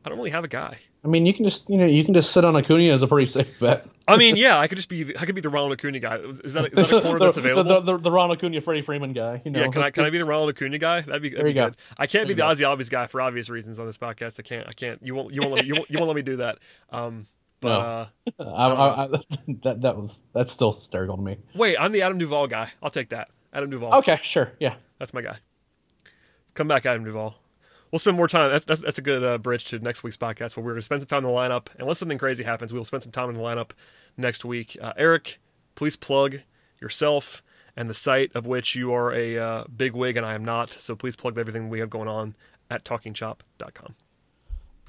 I don't really have a guy.
I mean, you can just you know you can just sit on Acuna as a pretty safe bet.
I mean, yeah, I could just be I could be the Ronald Acuna guy. Is that is that a corner that's available?
The, the, the Ron Acuna, Freddie Freeman guy. You know,
yeah, can I can I be the Ronald Acuna guy? That'd be, that'd
There
be
you go.
good. I can't be the
There
Ozzie Albies guy for obvious reasons on this podcast. I can't I can't. You won't you won't let me you won't, you won't let me do that. Um, but
No.
uh,
I, I, I, that that was that's still hysterical to me.
wait, I'm the Adam Duvall guy. I'll take that. Adam Duvall.
Okay, sure, yeah.
That's my guy. Come back, Adam Duvall. We'll spend more time. That's, that's, that's a good uh, bridge to next week's podcast where we're going to spend some time in the lineup. Unless something crazy happens, we will spend some time in the lineup next week. Uh, Eric, please plug yourself and the site of which you are a uh, big wig and I am not. So please plug everything we have going on at talkingchop.com.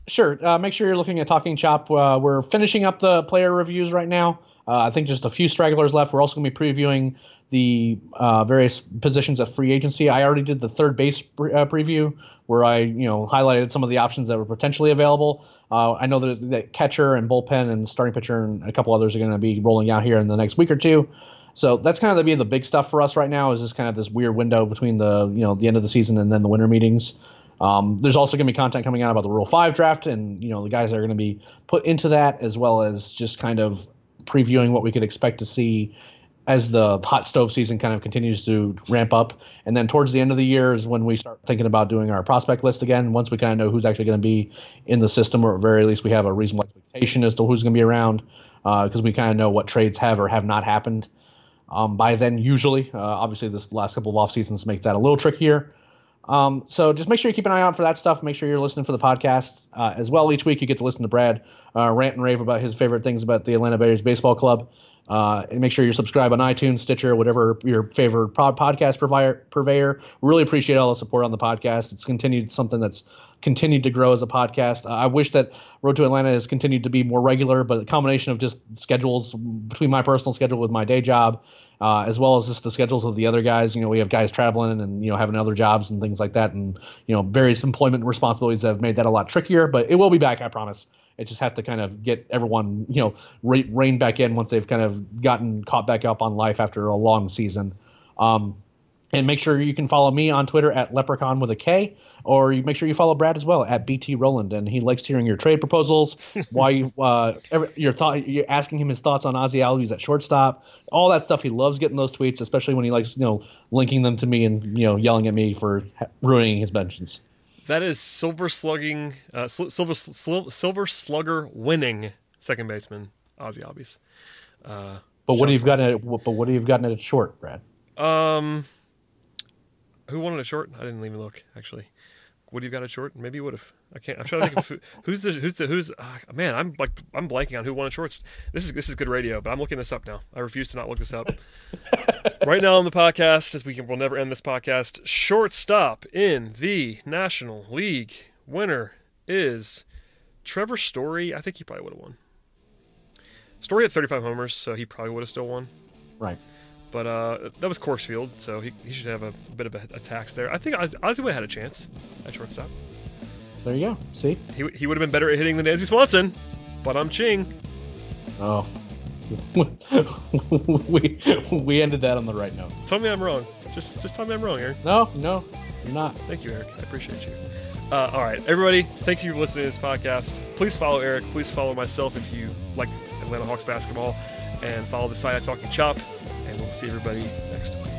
Sure. Uh, make sure you're looking at Talking Chop. Uh, we're finishing up the player reviews right now. Uh, I think just a few stragglers left. We're also going to be previewing the uh, various positions of free agency. I already did the third base pre- uh, preview where I, you know, highlighted some of the options that were potentially available. Uh, I know that, that catcher and bullpen and starting pitcher and a couple others are going to be rolling out here in the next week or two. So that's kind of the, be the big stuff for us right now. Is just kind of this weird window between the you know the end of the season and then the winter meetings. Um, there's also going to be content coming out about the Rule Five draft, and you know the guys that are going to be put into that, as well as just kind of previewing what we could expect to see as the hot stove season kind of continues to ramp up. And then towards the end of the year is when we start thinking about doing our prospect list again. Once we kind of know who's actually going to be in the system, or at very least we have a reasonable expectation as to who's going to be around, because we kind of know what trades have or have not happened. Um, by then, usually, uh, obviously, this last couple of off seasons make that a little trickier. Um, so just make sure you keep an eye out for that stuff. Make sure you're listening for the podcast uh, as well. Each week you get to listen to Brad uh, rant and rave about his favorite things about the Atlanta Braves baseball club. Uh, and make sure you're subscribed on iTunes, Stitcher, whatever your favorite pod- podcast provider. Purveyor. Really appreciate all the support on the podcast. It's continued something that's continued to grow as a podcast. Uh, I wish that Road to Atlanta has continued to be more regular, but a combination of just schedules between my personal schedule with my day job uh, as well as just the schedules of the other guys. You know, we have guys traveling and you know having other jobs and things like that, and you know various employment responsibilities that have made that a lot trickier. But it will be back, I promise. It just have to kind of get everyone you know re- rein back in once they've kind of gotten caught back up on life after a long season. Um, and make sure you can follow me on Twitter at Leprechaun with a K, or you make sure you follow Brad as well at BT Rowland. And he likes hearing your trade proposals, why you, uh, every, your thought, you're asking him his thoughts on Ozzie Albies at shortstop, all that stuff. He loves getting those tweets, especially when he likes you know linking them to me and you know yelling at me for ruining his mentions.
That is silver slugging, uh, silver sl- silver slugger winning second baseman Ozzie Albies.
Uh, but what do you've gotten? At, but what do you've gotten at a short, Brad?
Um, who wanted a short? I didn't even look actually. Would you got a short? Maybe you would have. I can't. I'm trying to think of who's the who's the who's. Uh, man, I'm like I'm blanking on who won shorts. This is this is good radio, but I'm looking this up now. I refuse to not look this up. right now on the podcast, as we can, we'll never end this podcast. Shortstop in the National League winner is Trevor Story. I think he probably would have won. Story had 35 homers, so he probably would have still won.
Right.
But uh, that was Coors Field, so he, he should have a, a bit of a, a, tax there. I think Ozzie would have had a chance at shortstop.
There you go. See?
He, he would have been better at hitting than Dansby Swanson, but I'm Ching.
Oh. we we ended that on the right note.
Tell me I'm wrong. Just just tell me I'm wrong, Eric.
No, no, I'm not.
Thank you, Eric. I appreciate you. Uh, all right, everybody, thank you for listening to this podcast. Please follow Eric. Please follow myself if you like Atlanta Hawks basketball, and follow the side I Talking Chop. And we'll see everybody next week.